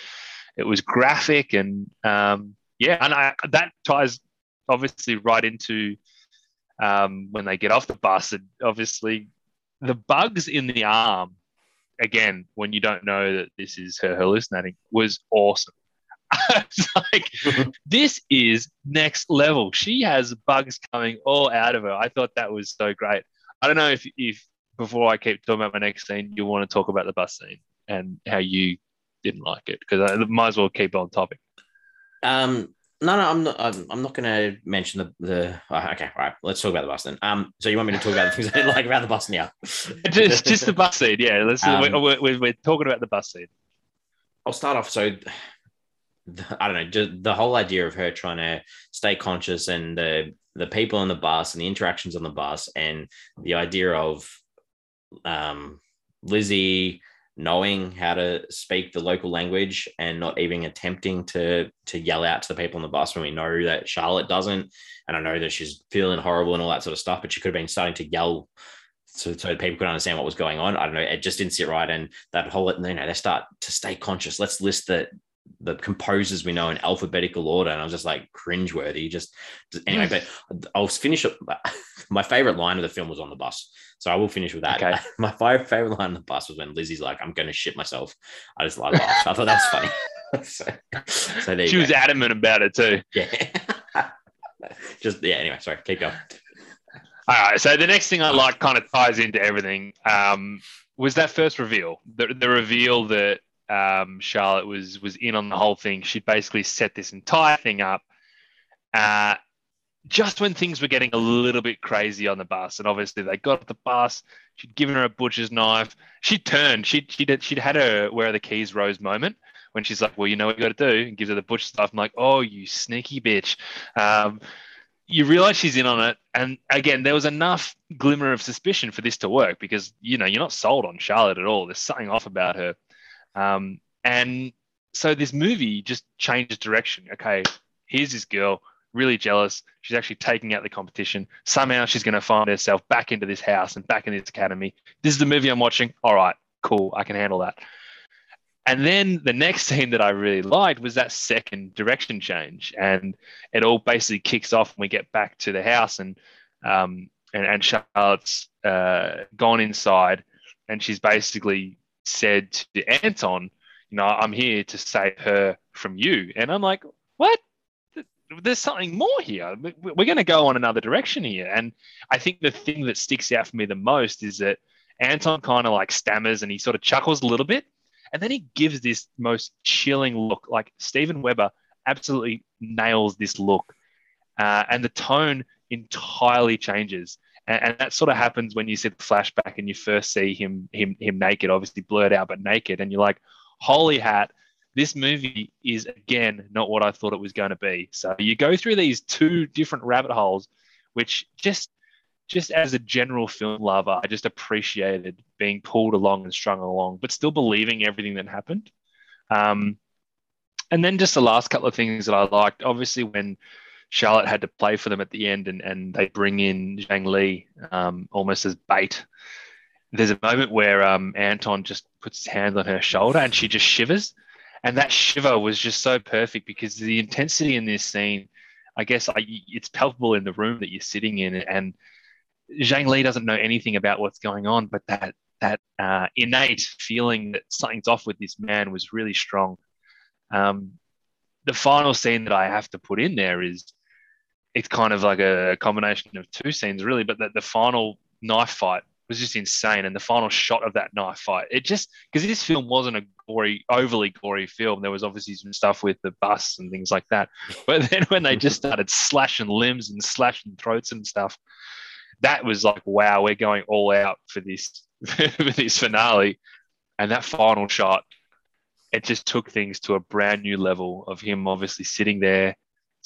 [SPEAKER 2] it was graphic. And um, yeah, and I, that ties obviously right into um, when they get off the bus, and obviously the bugs in the arm, again, when you don't know that this is her hallucinating, was awesome. [LAUGHS] it's like this is next level. She has bugs coming all out of her. I thought that was so great. I don't know if if before I keep talking about my next scene, you want to talk about the bus scene and how you didn't like it because I might as well keep on topic.
[SPEAKER 1] Um, no, no, I'm not. I'm, I'm not going to mention the the. Oh, okay, all right. Let's talk about the bus then. Um, so you want me to talk about the things I didn't [LAUGHS] like about the bus now? [LAUGHS]
[SPEAKER 2] just, just the bus scene. Yeah, let's. Um, we're, we're, we're, talking about the bus scene.
[SPEAKER 1] I'll start off. So, I don't know. Just the whole idea of her trying to stay conscious and the the people on the bus and the interactions on the bus and the idea of um Lizzie knowing how to speak the local language and not even attempting to to yell out to the people on the bus when we know that Charlotte doesn't. And I know that she's feeling horrible and all that sort of stuff, but she could have been starting to yell so, so people could understand what was going on. I don't know. It just didn't sit right. And that whole, you know, they start to stay conscious. Let's list the the composers we know in alphabetical order, and I was just like cringeworthy. Just, just anyway, but I'll finish. up. [LAUGHS] My favorite line of the film was on the bus, so I will finish with that. Okay. [LAUGHS] My favorite line on the bus was when Lizzie's like, "I'm going to shit myself." I just like laughed. I thought that was funny. [LAUGHS] so,
[SPEAKER 2] so she was adamant about it too.
[SPEAKER 1] Yeah. just yeah. Anyway, sorry. Keep going.
[SPEAKER 2] All right. So the next thing I like kind of ties into everything um, was that first reveal. The, the reveal that um, Charlotte was was in on the whole thing. She basically set this entire thing up. Uh, just when things were getting a little bit crazy on the bus, and obviously they got the bus. She'd given her a butcher's knife. She turned. She she did. She'd had her where are the keys, Rose moment when she's like, "Well, you know what you got to do," and gives her the butcher's knife. I'm like, "Oh, you sneaky bitch." Um, you realize she's in on it, and again, there was enough glimmer of suspicion for this to work because you know you're not sold on Charlotte at all. There's something off about her. Um, and so this movie just changes direction. Okay, here's this girl, really jealous. She's actually taking out the competition. Somehow she's going to find herself back into this house and back in this academy. This is the movie I'm watching. All right, cool. I can handle that. And then the next [LAUGHS] scene that I really liked was that second direction change, and it all basically kicks off when we get back to the house, and um, and, and Charlotte's uh, gone inside, and she's basically said to Anton, you know, I'm here to save her from you. And I'm like, what? There's something more here. We're going to go on another direction here. And I think the thing that sticks out for me the most is that Anton kind of like stammers and he sort of chuckles a little bit. And then he gives this most chilling look. Like Steven Weber absolutely nails this look. Uh, and the tone entirely changes. And, and, that sort of happens when you see the flashback and you first see him, him, him naked, obviously blurred out, but naked. And you're like, holy hat, this movie is again not what I thought it was going to be. So you go through these two different rabbit holes, which just just as a general film lover, I just appreciated being pulled along and strung along, but still believing everything that happened. Um, and then just the last couple of things that I liked, obviously when Charlotte had to play for them at the end and, and they bring in Zhang Li um, almost as bait. There's a moment where um, Anton just puts his hand on her shoulder and she just shivers. And that shiver was just so perfect because the intensity in this scene, I guess I, it's palpable in the room that you're sitting in. And Zhang Li doesn't know anything about what's going on, but that that uh, innate feeling that something's off with this man was really strong. Um, the final scene that I have to put in there is it's kind of like a combination of two scenes, really, but the, the final knife fight was just insane. And the final shot of that knife fight, it just because this film wasn't a gory, overly gory film. There was obviously some stuff with the bus and things like that. [LAUGHS] But then when they just started slashing limbs and slashing throats and stuff, that was like, wow, we're going all out for this [LAUGHS] for this finale. And that final shot, it just took things to a brand new level of him obviously sitting there,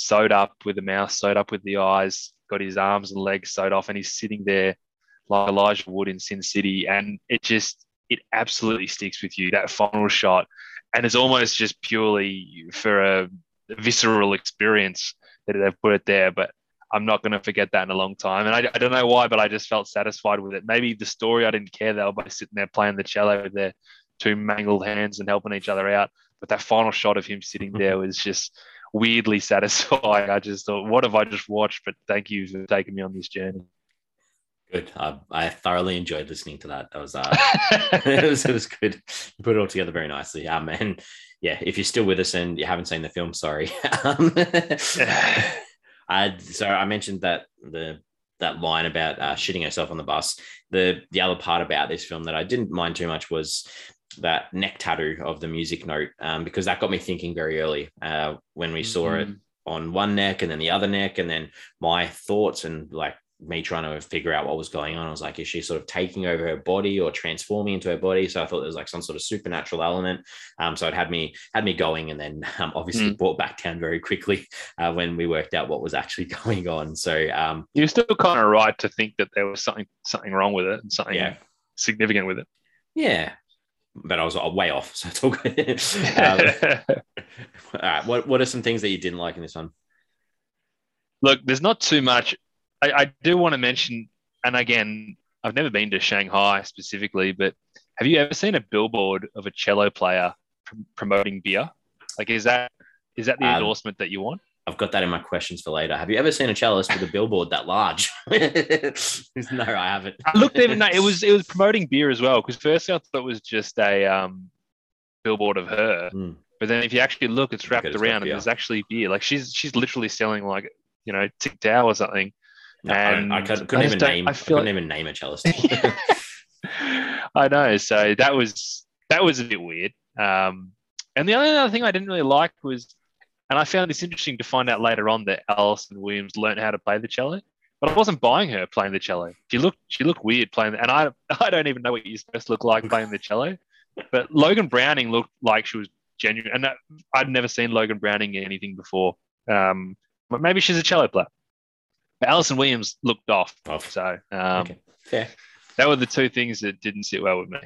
[SPEAKER 2] sewed up with the mouth, sewed up with the eyes, got his arms and legs sewed off, and he's sitting there like Elijah Wood in Sin City. And it just, it absolutely sticks with you, that final shot. And it's almost just purely for a visceral experience that they've put it there. But I'm not going to forget that in a long time. And I, I, don't know why, but I just felt satisfied with it. Maybe the story I didn't care though by sitting there playing the cello with their two mangled hands and helping each other out. But that final shot of him sitting mm-hmm. there was just weirdly [LAUGHS] satisfying. I just thought, what have I just watched? But thank you for taking me on this journey.
[SPEAKER 1] Good. Uh, I thoroughly enjoyed listening to that. That was uh, [LAUGHS] [LAUGHS] it was it was good. You put it all together very nicely. Um, and yeah, if you're still with us and you haven't seen the film, sorry. um, I so I mentioned that the that line about uh, shitting herself on the bus. The the other part about this film that I didn't mind too much was that neck tattoo of the music note um, because that got me thinking very early uh, when we saw mm-hmm. it on one neck and then the other neck and then my thoughts and like me trying to figure out what was going on. I was like, is she sort of taking over her body or transforming into her body? So I thought there was like some sort of supernatural element. Um, so it had me had me going, and then [LAUGHS] um, obviously mm. brought back down very quickly uh, when we worked out what was actually [LAUGHS] going on. So um,
[SPEAKER 2] you're still kind of right to think that there was something something wrong with it and something yeah. significant with it.
[SPEAKER 1] Yeah, but I was way off, [LAUGHS] so it's all good. [LAUGHS] um, all right, what what are some things that you didn't like in this one?
[SPEAKER 2] Look, there's not too much I, I do want to mention, and again, I've never been to Shanghai specifically, but have you ever seen a billboard of a cello player pr- promoting beer? Like, is that is that the um, endorsement that you want?
[SPEAKER 1] I've got that in my questions for later. Have you ever seen a cellist with a billboard that large? [LAUGHS] no, I haven't.
[SPEAKER 2] I looked even no, it was it was promoting beer as well. Because first I thought it was just a um, billboard of her, mm. but then if you actually look, it's wrapped around and there's actually beer. Like she's she's literally selling like you know Tsingtao or something.
[SPEAKER 1] No, and I, couldn't, couldn't even name. I, feel I couldn't like... even name a cellist. [LAUGHS]
[SPEAKER 2] I know. So that was that was a bit weird. Um, and the only other thing I didn't really like was, and I found this interesting to find out later on that Allison Williams learned how to play the cello, but I wasn't buying her playing the cello. She looked she looked weird playing, and I [LAUGHS] I don't even know what you're supposed to look like playing the cello. But Logan Browning looked like she was genuine, and that, I'd never seen Logan Browning in anything before. Um, but maybe she's a cello player. But Allison Williams looked off. off. So um, okay. fair. That were the two things that didn't sit well with me.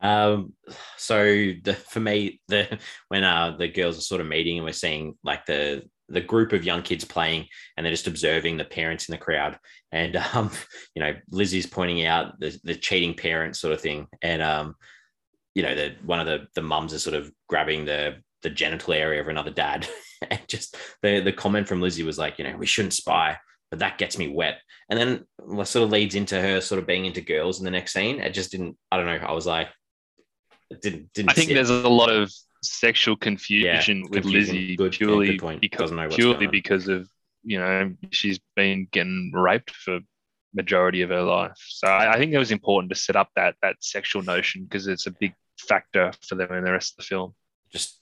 [SPEAKER 1] Um, so the for me, the when uh the girls are sort of meeting and we're seeing like the the group of young kids playing and they're just observing the parents in the crowd and [LAUGHS] um you know Lizzie's pointing out the, the cheating parent sort of thing and um you know the one of the the mums is sort of grabbing the the genital area of another dad [LAUGHS] and just the the comment from Lizzie was like you know we shouldn't spy but that gets me wet. And then what sort of leads into her sort of being into girls in the next scene. It just didn't, I don't know. I was like, it didn't, didn't
[SPEAKER 2] I think sit. there's a lot of sexual confusion yeah, with. Lizzie good, purely, yeah, because, purely because of, you know, she's been getting raped for majority of her life. So I, I think it was important to set up that, that sexual notion because it's a big factor for them in the rest of the film.
[SPEAKER 1] Just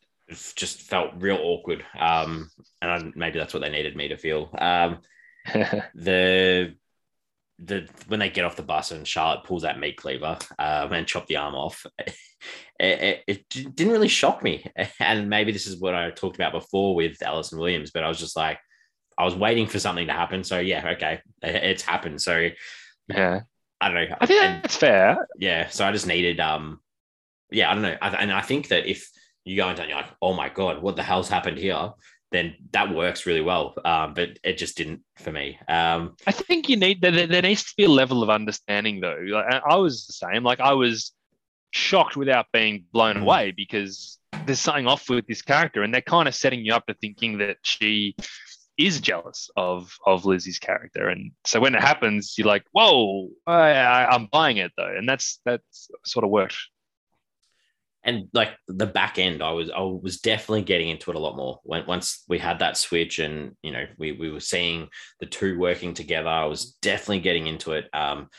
[SPEAKER 1] just felt real awkward. Um, and I, maybe that's what they needed me to feel. Um, [LAUGHS] the the when they get off the bus and Charlotte pulls that meat cleaver um, and chop the arm off, [LAUGHS] it, it, it, didn't really shock me. [LAUGHS] And maybe this is what I talked about before with Allison Williams, but I was just like, I was waiting for something to happen. So yeah, okay, it's happened. So
[SPEAKER 2] yeah,
[SPEAKER 1] I don't know.
[SPEAKER 2] I think
[SPEAKER 1] And-
[SPEAKER 2] that's fair.
[SPEAKER 1] yeah, so I just needed um, yeah, I don't know, I, and I think that if you go into and you're like, oh my god, what the hell's happened here? Then that works really well. Um, but it just didn't for me. Um,
[SPEAKER 2] I think you need there, there needs to be a level of understanding though. Like, I was the same. Like I was shocked without being blown
[SPEAKER 1] Mm.
[SPEAKER 2] away because there's something off with this character, and they're kind of setting you up to thinking that she is jealous of of Lizzie's character, and so when it happens, you're like, "Whoa, I, I, I'm buying it though," and that's that's sort of worked.
[SPEAKER 1] And like the back end, I was I was definitely getting into it a lot more when once we had that switch and you know we we were seeing the two working together. I was definitely getting into it. Um,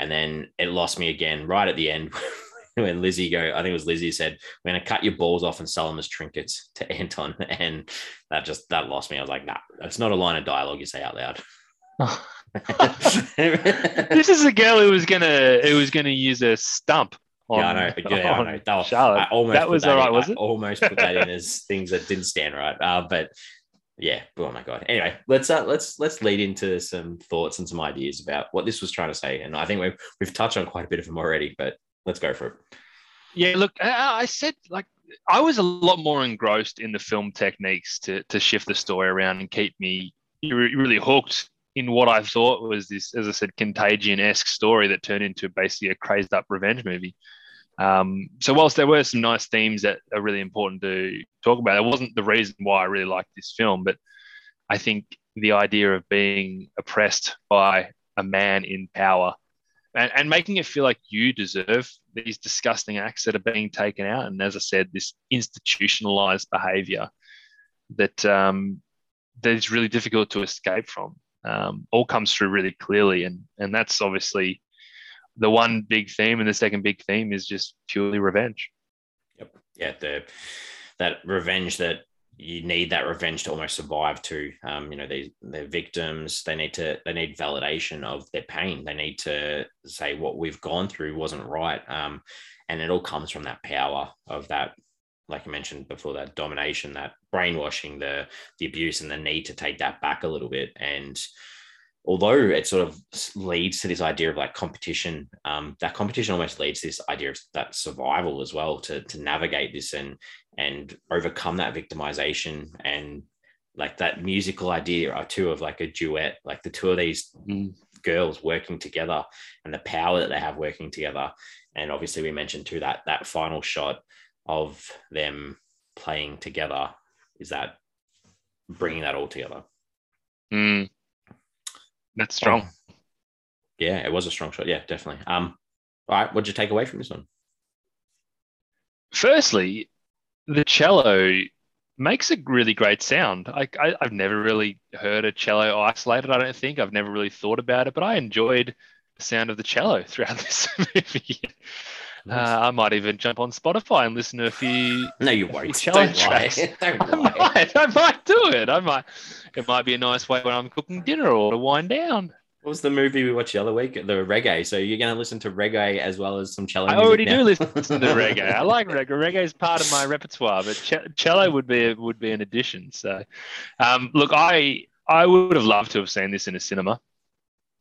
[SPEAKER 1] and then it lost me again right at the end [LAUGHS] when Lizzie go. I think it was Lizzie said, "We're gonna cut your balls off and sell them as trinkets [LAUGHS] to Anton," [LAUGHS] and that just that lost me. I was like, "Nah, that's not a line of dialogue you say out loud."
[SPEAKER 2] this is a girl who was gonna who was gonna use a stump. On,
[SPEAKER 1] yeah, I know. Yeah, I know. That, was-
[SPEAKER 2] Charlotte.
[SPEAKER 1] I almost
[SPEAKER 2] that
[SPEAKER 1] put
[SPEAKER 2] was
[SPEAKER 1] that
[SPEAKER 2] all right,
[SPEAKER 1] in-
[SPEAKER 2] was
[SPEAKER 1] I almost put that in as things that didn't stand right. Uh, but yeah, oh my god. Anyway, let's uh, let's let's lead into some thoughts and some ideas about what this was trying to say. And I think we've we've touched on quite a bit of them already, but let's go for it.
[SPEAKER 2] Yeah, look, I I said like I was a lot more engrossed in the film techniques to to shift the story around and keep me really hooked in what I thought was this, as I said, contagion esque story that turned into basically a crazed up revenge movie. Um, so whilst there were some nice themes that are really important to talk about, it wasn't the reason why I really liked this film. But I think the idea of being oppressed by a man in power and, and making it feel like you deserve these disgusting acts that are being taken out. And as I said, this institutionalized behavior that um, that is really difficult to escape from. Um, all comes through really clearly, and and that's obviously the one big theme, and the second big theme is just purely revenge.
[SPEAKER 1] Yep. Yeah, the that revenge that you need that revenge to almost survive to Um, you know, they they're victims. They need to they need validation of their pain. They need to say what we've gone through wasn't right. Um, and it all comes from that power of that, like you mentioned before, that domination, that brainwashing, the the abuse, and the need to take that back a little bit. And although it sort of leads to this idea of like competition, um, that competition almost leads to this idea of that survival as well to to navigate this and and overcome that victimization and like that musical idea or two of like a duet, like the two of these girls working together and the power that they have working together. And obviously, we mentioned too that that final shot of them playing together is that bringing that all together.
[SPEAKER 2] Mm. That's strong.
[SPEAKER 1] Yeah, it was a strong shot. Yeah, definitely. Um, all right, what'd you take away from this one?
[SPEAKER 2] Firstly, the cello makes a really great sound. I, I, I've never really heard a cello isolated. I don't think I've never really thought about it, but I enjoyed the sound of the cello [LAUGHS] throughout this [LAUGHS] movie. Uh, I might even jump on Spotify and listen to a few. [LAUGHS]
[SPEAKER 1] no, you won't. Don't lie.
[SPEAKER 2] tracks. [LAUGHS]
[SPEAKER 1] Don't
[SPEAKER 2] I
[SPEAKER 1] lie.
[SPEAKER 2] might, I might do it. I might. It might be a nice way when I'm cooking dinner or to wind down.
[SPEAKER 1] What was the movie we watched the other week? The reggae. So you're going to listen to reggae as well as some cello.
[SPEAKER 2] I already
[SPEAKER 1] now?
[SPEAKER 2] do listen to [LAUGHS] reggae. I like reggae. Reggae is part of my repertoire, but cello would be would be an addition. So, um, look, I I would have loved to have seen this in a cinema.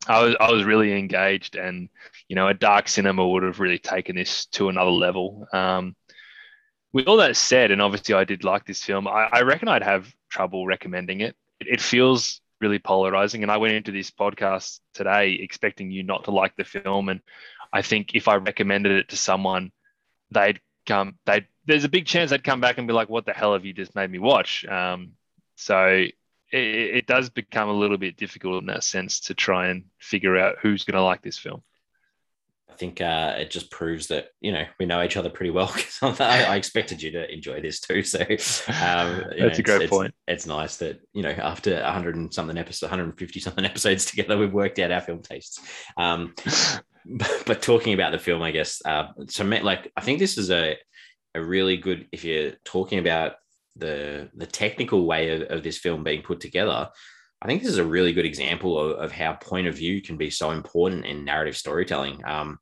[SPEAKER 2] I was I was really engaged, and you know, a dark cinema would have really taken this to another level. Um, with all that said, and obviously I did like this film, I, I reckon I'd have trouble recommending it. it. It feels really polarizing, and I went into this podcast today expecting you not to like the film, and I think if I recommended it to someone, they'd come. They there's a big chance they'd come back and be like, "What the hell have you just made me watch?" Um, so it, it does become a little bit difficult in that sense to try and figure out who's going to like this film.
[SPEAKER 1] I think uh, it just proves that you know we know each other pretty well. [LAUGHS] I, I expected you to enjoy this too. So um, you know,
[SPEAKER 2] That's a great
[SPEAKER 1] it's,
[SPEAKER 2] point.
[SPEAKER 1] It's, it's nice that you know after 100 and something episodes, 150 something [LAUGHS] episodes together, we've worked out our film tastes. Um, [LAUGHS] but, but talking about the film, I guess. Uh, so, like, I think this is a a really good if you're talking about the the technical way of, of this film being put together. I think this is a really good example of, of how point of view can be so important in narrative storytelling. Um,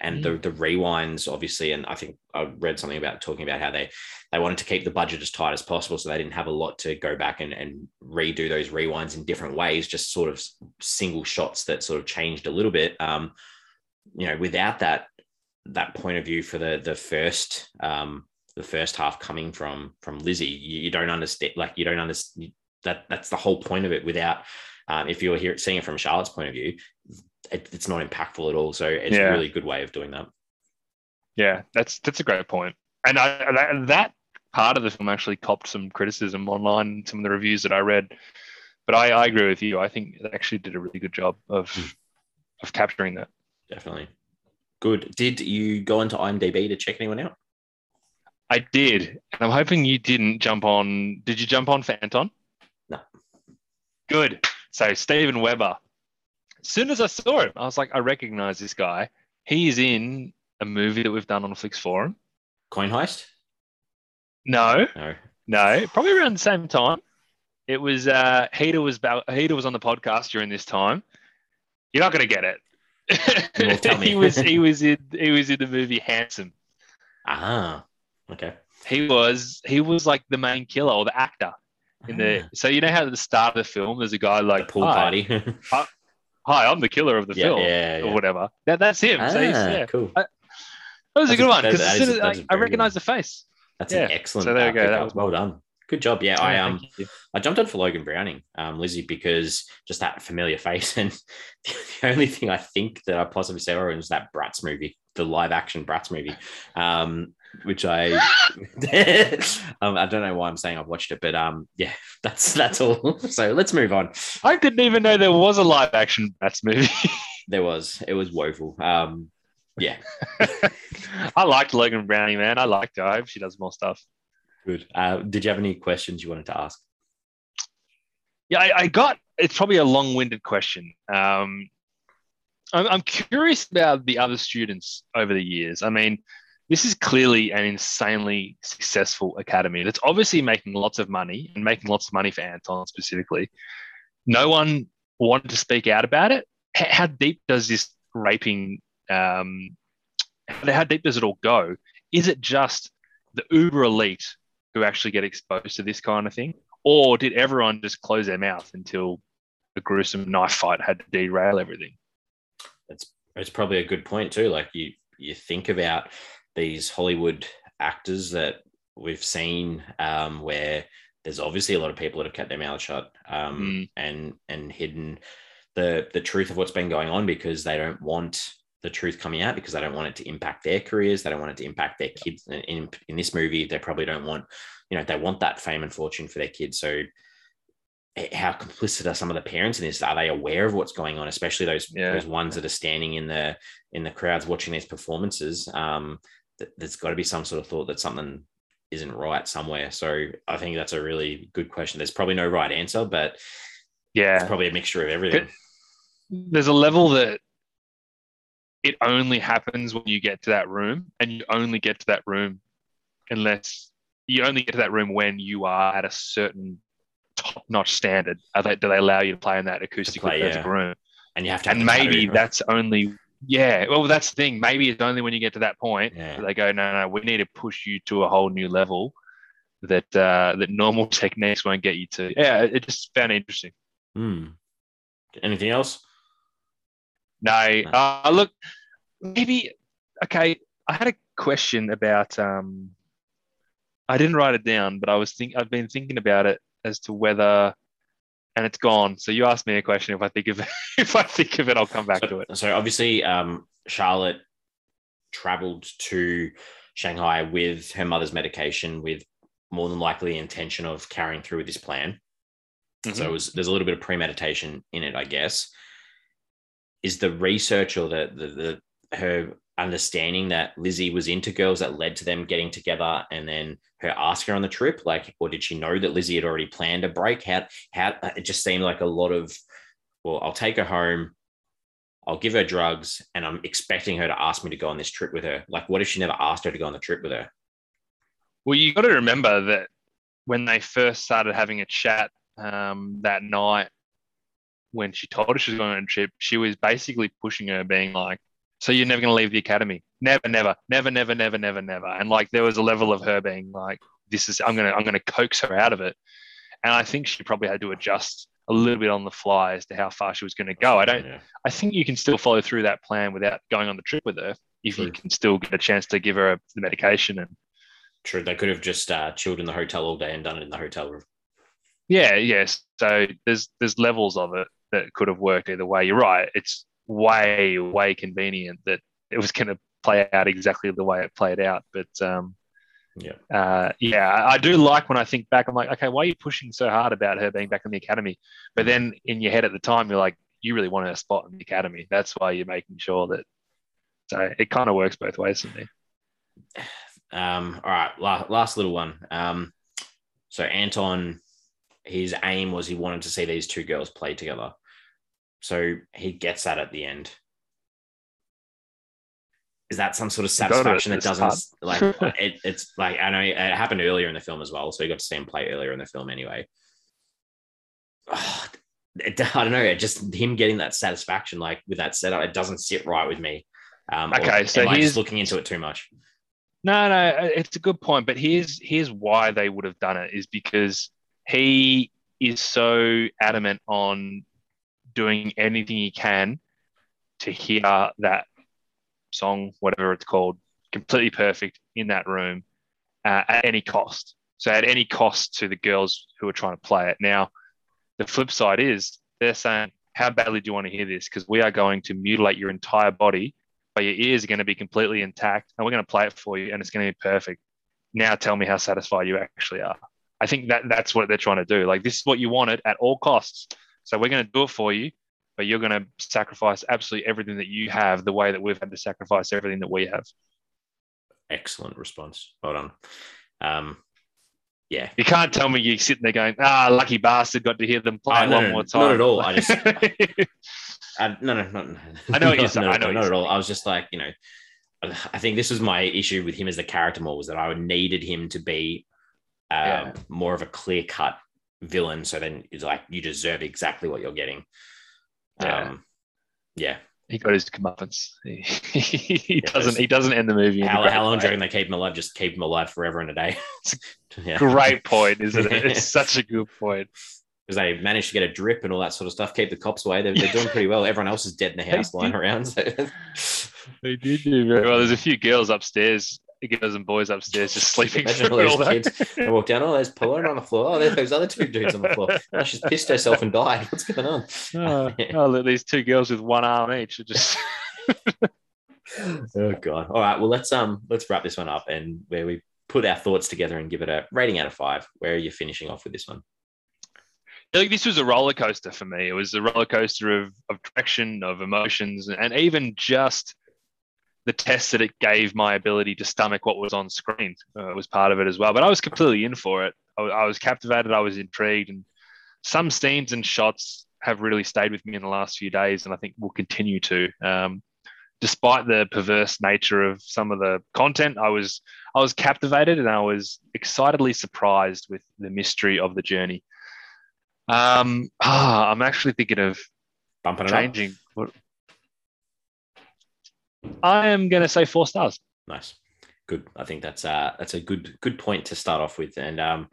[SPEAKER 1] and mm. the, the rewinds, obviously, and I think I read something about talking about how they they wanted to keep the budget as tight as possible, so they didn't have a lot to go back and, and redo those rewinds in different ways, just sort of single shots that sort of changed a little bit. Um, you know, without that that point of view for the the first um, the first half coming from from Lizzie, you, you don't understand. Like you don't understand that. That's the whole point of it. Without um, if you're here seeing it from Charlotte's point of view, it, it's not impactful at all. So it's yeah. a really good way of doing that.
[SPEAKER 2] Yeah, that's that's a great point. And I, that, that part of the film actually copped some criticism online, some of the reviews that I read. But I, I agree with you. I think it actually did a really good job of mm. of capturing that.
[SPEAKER 1] Definitely. Good. Did you go into IMDb to check anyone out?
[SPEAKER 2] I did. And I'm hoping you didn't jump on. Did you jump on for Anton?
[SPEAKER 1] No.
[SPEAKER 2] Good. So Steven Weber. As soon as I saw him, I was like, I recognize this guy. He is in a movie that we've done on Flix Forum.
[SPEAKER 1] Coin Heist?
[SPEAKER 2] No.
[SPEAKER 1] No.
[SPEAKER 2] No. Probably around the same time. It was uh Heater was Heater was on the podcast during this time. You're not gonna get it. [LAUGHS] He was he was in he was in the movie Handsome.
[SPEAKER 1] Ah, okay.
[SPEAKER 2] He was he was like the main killer or the actor in the. Ah. So you know how at the start of the film, there's a guy like
[SPEAKER 1] the pool party.
[SPEAKER 2] hi, [LAUGHS] hi, I'm the killer of the
[SPEAKER 1] yeah,
[SPEAKER 2] film,
[SPEAKER 1] yeah, yeah.
[SPEAKER 2] or whatever. That, that's him.
[SPEAKER 1] Ah,
[SPEAKER 2] so
[SPEAKER 1] yeah. cool. I,
[SPEAKER 2] that was that's a good a, one because I, I recognize the face.
[SPEAKER 1] That's an excellent. So there we uh, go. That was well done. Good job. Yeah, I um I jumped on for Logan Browning, um, Lizzie, because just that familiar face. [LAUGHS] And the only thing I think that I possibly saw was that Bratz movie, the live action Bratz movie. Um, which I [LAUGHS] um, I don't know why I'm saying I've watched it, but um yeah, [LAUGHS] that's that's all. [LAUGHS] So let's move on.
[SPEAKER 2] I didn't even know there was a live action Bratz movie.
[SPEAKER 1] there was. It was woeful. Um yeah.
[SPEAKER 2] I liked Logan Browning, man. I liked her. I hope she does more stuff.
[SPEAKER 1] Good. Uh, did you have any questions you wanted to ask?
[SPEAKER 2] Yeah, I, I got. It's probably a long-winded question. Um, I'm, I'm curious about the other students over the years. I mean, this is clearly an insanely successful academy that's obviously making lots of money and making lots of money for Anton specifically. No one wanted to speak out about it. How deep does this raping? Um, how deep does it all go? Is it just the uber elite who actually get exposed to this kind of thing? Or did everyone just close their mouth until the gruesome knife fight had to derail everything?
[SPEAKER 1] It's it's probably a good point too. Like you you think about these Hollywood actors that we've seen um, where there's obviously a lot of people that have kept their mouth shut um, mm. and and hidden the the truth of what's been going on because they don't want the truth coming out because they don't want it to impact their careers. They don't want it to impact their kids. In, in this movie, they probably don't want, you know, they want that fame and fortune for their kids. So how complicit are some of the parents in this? Are they aware of what's going on, especially those yeah. those ones that are standing in the in the crowds watching these performances? Um, th- there's got to be some sort of thought that something isn't right somewhere. So I think that's a really good question. There's probably no right answer, but
[SPEAKER 2] yeah,
[SPEAKER 1] it's probably a mixture of everything.
[SPEAKER 2] There's a level that it only happens when you get to that room and you only get to that room unless you only get to that room when you are at a certain top-notch standard are they, do they allow you to play in that acoustic play, yeah. room
[SPEAKER 1] and you have to
[SPEAKER 2] have and maybe that's only yeah well that's the thing maybe it's only when you get to that point yeah. that they go no no we need to push you to a whole new level that uh, that normal [LAUGHS] techniques won't get you to yeah it just found interesting
[SPEAKER 1] hmm. anything else
[SPEAKER 2] no, uh, look, maybe okay. I had a question about. Um, I didn't write it down, but I was think I've been thinking about it as to whether, and it's gone. So you asked me a question. If I think of it, [LAUGHS] if I think of it, I'll come back
[SPEAKER 1] so,
[SPEAKER 2] to it.
[SPEAKER 1] So obviously, um, Charlotte traveled to Shanghai with her mother's medication, with more than likely the intention of carrying through with this plan. Mm-hmm. So was, there's a little bit of premeditation in it, I guess is the research or the, the, the her understanding that Lizzie was into girls that led to them getting together and then her asking her on the trip like or did she know that Lizzie had already planned a break how how it just seemed like a lot of well I'll take her home I'll give her drugs, and I'm expecting her to ask me to go on this trip with her. Like, what if she never asked her to go on the trip with her?
[SPEAKER 2] Well, you got to remember that when they first started having a chat um, that night, when she told her she was going on a trip, she was basically pushing her, being like, "So you're never going to leave the academy? Never, never, never, never, never, never, never." And like there was a level of her being like, "This is I'm gonna I'm gonna coax her out of it," and I think she probably had to adjust a little bit on the fly as to how far she was going to go. I don't.
[SPEAKER 1] Yeah.
[SPEAKER 2] I think you can still follow through that plan without going on the trip with her if you can still get a chance to give her the medication and
[SPEAKER 1] True. They could have just uh, chilled in the hotel all day and done it in the hotel room.
[SPEAKER 2] Yeah, yes. So there's there's levels of it that could have worked either way. You're right. It's way way convenient that it was going to play out exactly the way it played out. But um,
[SPEAKER 1] Yeah.
[SPEAKER 2] uh, yeah, I do like when I think back. I'm like, okay, why are you pushing so hard about her being back in the academy? But then in your head at the time, you're like, you really want her spot in the academy. That's why you're making sure that. So it kind of works both ways for me. [SIGHS]
[SPEAKER 1] Um, all right, la- last little one. Um, so Anton, his aim was he wanted to see these two girls play together. So he gets that at the end. Is that some sort of satisfaction that doesn't like [LAUGHS] it, it's like I know it happened earlier in the film as well, so you got to see him play earlier in the film anyway. [SIGHS] it- I don't know, it just him getting that satisfaction like with that setup, it doesn't sit right with me. Um, or
[SPEAKER 2] Okay, so
[SPEAKER 1] am I just looking into it too much.
[SPEAKER 2] No, no, uh, it's a good point. But here's here's why they would have done it is because he is so adamant on doing anything he can to hear that song, whatever it's called, completely perfect in that room uh, at any cost. So at any cost to the girls who are trying to play it. Now, the flip side is they're saying, "How badly do you want to hear this? Because we are going to mutilate your entire body." but your ears are going to be completely intact and we're going to play it for you and it's going to be perfect. Now tell me how satisfied you actually are. I think that that's what they're trying to do. Like this is what you wanted at all costs. So we're going to do it for you, but you're going to sacrifice absolutely everything that you have the way that we've had to sacrifice everything that we have.
[SPEAKER 1] Excellent response. Well done. Um, yeah.
[SPEAKER 2] You can't tell me you're sitting there going, ah, lucky bastard got to hear them play
[SPEAKER 1] Oh, no,
[SPEAKER 2] one
[SPEAKER 1] no,
[SPEAKER 2] more
[SPEAKER 1] not
[SPEAKER 2] time.
[SPEAKER 1] at all. I just- Uh, [LAUGHS] no, no, no, [LAUGHS] no.
[SPEAKER 2] I know what you're saying. I know
[SPEAKER 1] not at all. I was just like, you know, I think this was my issue with him as the character more was that I needed him to be uh,
[SPEAKER 2] Yeah.
[SPEAKER 1] more of a clear cut villain. So then it's like you deserve exactly what you're getting.
[SPEAKER 2] Yeah.
[SPEAKER 1] Um, yeah.
[SPEAKER 2] he got his comeuppance. [LAUGHS] He, he
[SPEAKER 1] Yeah,
[SPEAKER 2] doesn't. He doesn't end the movie.
[SPEAKER 1] How, how long do you
[SPEAKER 2] way.
[SPEAKER 1] reckon they keep him alive? Just keep him alive forever and a day. [LAUGHS] yeah.
[SPEAKER 2] Great point, isn't it? It's [LAUGHS] such a good point.
[SPEAKER 1] Because they managed to get a drip and all that sort of stuff, keep the cops away. They're, they're doing pretty well. Everyone else is dead in the house, lying around. So.
[SPEAKER 2] They did do very well. There's a few girls upstairs, girls and boys upstairs, just sleeping
[SPEAKER 1] Imagine all
[SPEAKER 2] that.
[SPEAKER 1] kids. I walk down, oh, there's Pauline on the floor. Oh, there's those other two dudes on the floor. Oh, she's pissed herself and died. What's going on?
[SPEAKER 2] Oh, [LAUGHS] oh, look, these two girls with one arm each are just.
[SPEAKER 1] Oh god. All right. Well, let's um let's wrap this one up and where we put our thoughts together and give it a rating out of five. Where are you finishing off with this one?
[SPEAKER 2] Think this was a roller coaster for me. It was a roller coaster of, of direction, of emotions, and even just the test that it gave my ability to stomach what was on screen uh, was part of it as well. But I was completely in for it. I, I was captivated. I was intrigued, and some scenes and shots have really stayed with me in the last few days, and I think will continue to. Um, despite the perverse nature of some of the content, I was I was captivated and I was excitedly surprised with the mystery of the journey. Um, ah, I'm actually thinking of
[SPEAKER 1] Bumping it up.
[SPEAKER 2] changing. What? I am going to say four stars.
[SPEAKER 1] Nice. Good. I think that's uh that's a good good point to start off with. And um,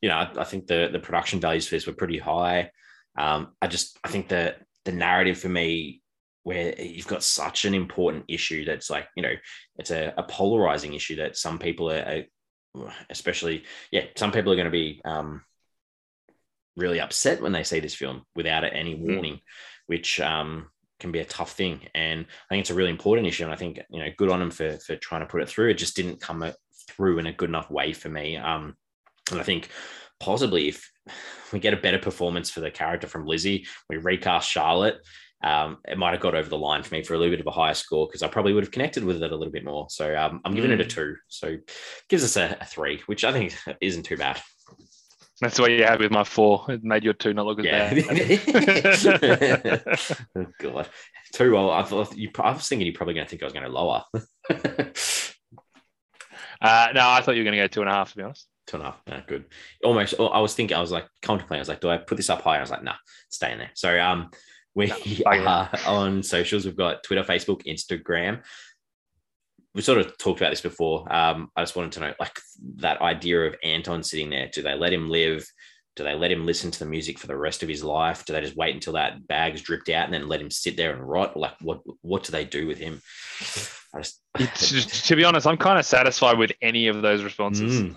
[SPEAKER 1] you know, I, I think the the production values for this were pretty high. Um, I just I think the the narrative for me where you've got such an important issue that's like, you know, it's a, a polarizing issue that some people are, are especially, yeah, some people are going to be um really upset when they see this film without any warning, which um can be a tough thing. And I think it's a really important issue. And I think, you know, good on them for, for trying to put it through. It just didn't come through in a good enough way for me. Um, and I think possibly if we get a better performance for the character from Lizzie, we recast Charlotte, um, it might have got over the line for me for a little bit of a higher score because I probably would have connected with it a little bit more. So um, I'm giving it a two. So gives us a, a three, which I think isn't too bad.
[SPEAKER 2] That's why you had with my four. It made your two not look as
[SPEAKER 1] Yeah.
[SPEAKER 2] bad.
[SPEAKER 1] oh [LAUGHS] [LAUGHS] [LAUGHS] god, too well. I thought you. I was thinking you're probably going to think I was going to lower.
[SPEAKER 2] uh, no, I thought you were going to go two and a half. To be honest.
[SPEAKER 1] Two and a half. Yeah, good. Almost. I was thinking. I was like contemplating. I was like, do I put this up high? I was like, nah, stay in there. So um, we
[SPEAKER 2] No, bugger
[SPEAKER 1] are on socials. We've got Twitter, Facebook, Instagram. We sort of talked about this before. Um, I just wanted to know, like, that idea of Anton sitting there. Do they let him live? Do they let him listen to the music for the rest of his life? Do they just wait until that bag's dripped out and then let him sit there and rot? Like, what what do they do with him? I just, [LAUGHS]
[SPEAKER 2] to be honest, I'm kind of satisfied with any of those responses.
[SPEAKER 1] Mm.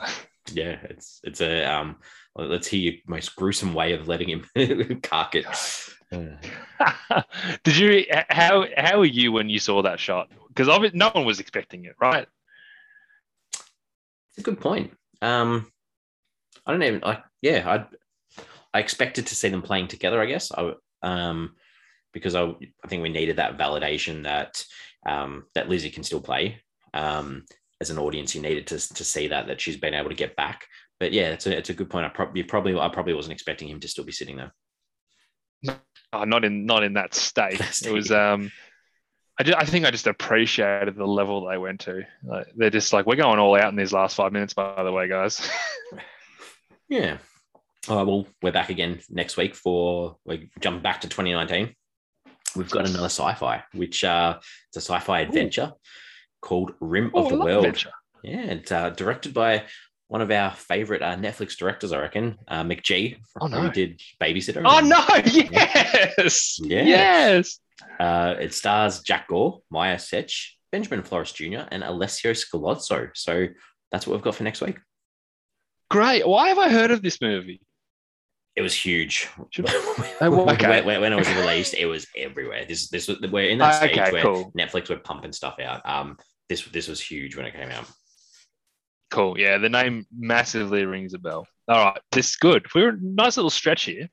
[SPEAKER 1] yeah, it's it's a um. Let's hear your most gruesome way of letting him [LAUGHS] cark it. [LAUGHS]
[SPEAKER 2] Did you? How how were you when you saw that shot? Because no one was expecting it, right?
[SPEAKER 1] It's a good point. Um, I don't even like. Yeah, I I expected to see them playing together. I guess. I um because I I think we needed that validation that um that Lizzie can still play. Um, as an audience, you needed to to see that that she's been able to get back. But yeah, it's a it's a good point. I probably probably I probably wasn't expecting him to still be sitting there.
[SPEAKER 2] Not in not in that state. [LAUGHS] It was. um I, just, I think I just appreciated the level they went to. Like, they're just like, we're going all out in these last five minutes, by the way, guys. [LAUGHS]
[SPEAKER 1] Yeah. All right, well, we're back again next week for we jump back to 2019. We've got another sci-fi, which uh, it's a sci-fi adventure called Rim
[SPEAKER 2] Oh,
[SPEAKER 1] of the World.
[SPEAKER 2] adventure.
[SPEAKER 1] Yeah, it's uh, directed by one of our favorite uh, Netflix directors, I reckon, uh, McG,
[SPEAKER 2] Oh,
[SPEAKER 1] who
[SPEAKER 2] no.
[SPEAKER 1] did Babysitter.
[SPEAKER 2] Oh no! [LAUGHS] Yes,
[SPEAKER 1] Yeah.
[SPEAKER 2] yes.
[SPEAKER 1] Uh, it stars Jack Gore, Miya Cech, Benjamin Flores Jr., and Alessio Scalzotto. So that's what we've got for next week.
[SPEAKER 2] Great. Why have I heard of this movie?
[SPEAKER 1] It was huge. [LAUGHS] When,
[SPEAKER 2] okay.
[SPEAKER 1] when- when it was released, it was everywhere. This this was we're in that stage
[SPEAKER 2] Okay,
[SPEAKER 1] where
[SPEAKER 2] cool.
[SPEAKER 1] Netflix were pumping stuff out. Um, this this was huge when it came out.
[SPEAKER 2] Cool. Yeah, the name massively rings a bell. All right, this is good. We're a nice little stretch here.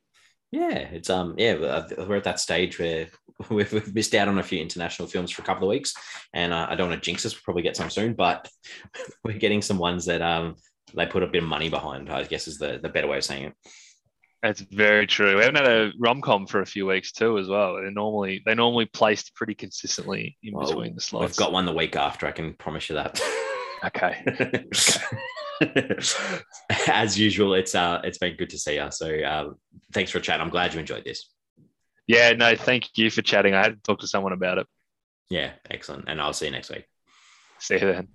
[SPEAKER 1] Yeah, it's um yeah we're we're at that stage where [LAUGHS] we've, we've missed out on a few international films for a couple of weeks, and uh, I don't want to jinx us. We'll probably get some soon, but [LAUGHS] we're getting some ones that um they put a bit of money behind. I guess is the the better way of saying it.
[SPEAKER 2] That's very true. We haven't had a rom com for a few weeks too, as well. They normally they normally placed pretty consistently in
[SPEAKER 1] Well,
[SPEAKER 2] between the slots.
[SPEAKER 1] We've got one the week after. I can promise you that. [LAUGHS]
[SPEAKER 2] okay. [LAUGHS]
[SPEAKER 1] As usual, it's uh it's been good to see you. So uh, thanks for a chat. I'm glad you enjoyed this.
[SPEAKER 2] Yeah. No. Thank you for chatting. I had to talk to someone about it.
[SPEAKER 1] Yeah, excellent. And I'll see you next week.
[SPEAKER 2] See you then.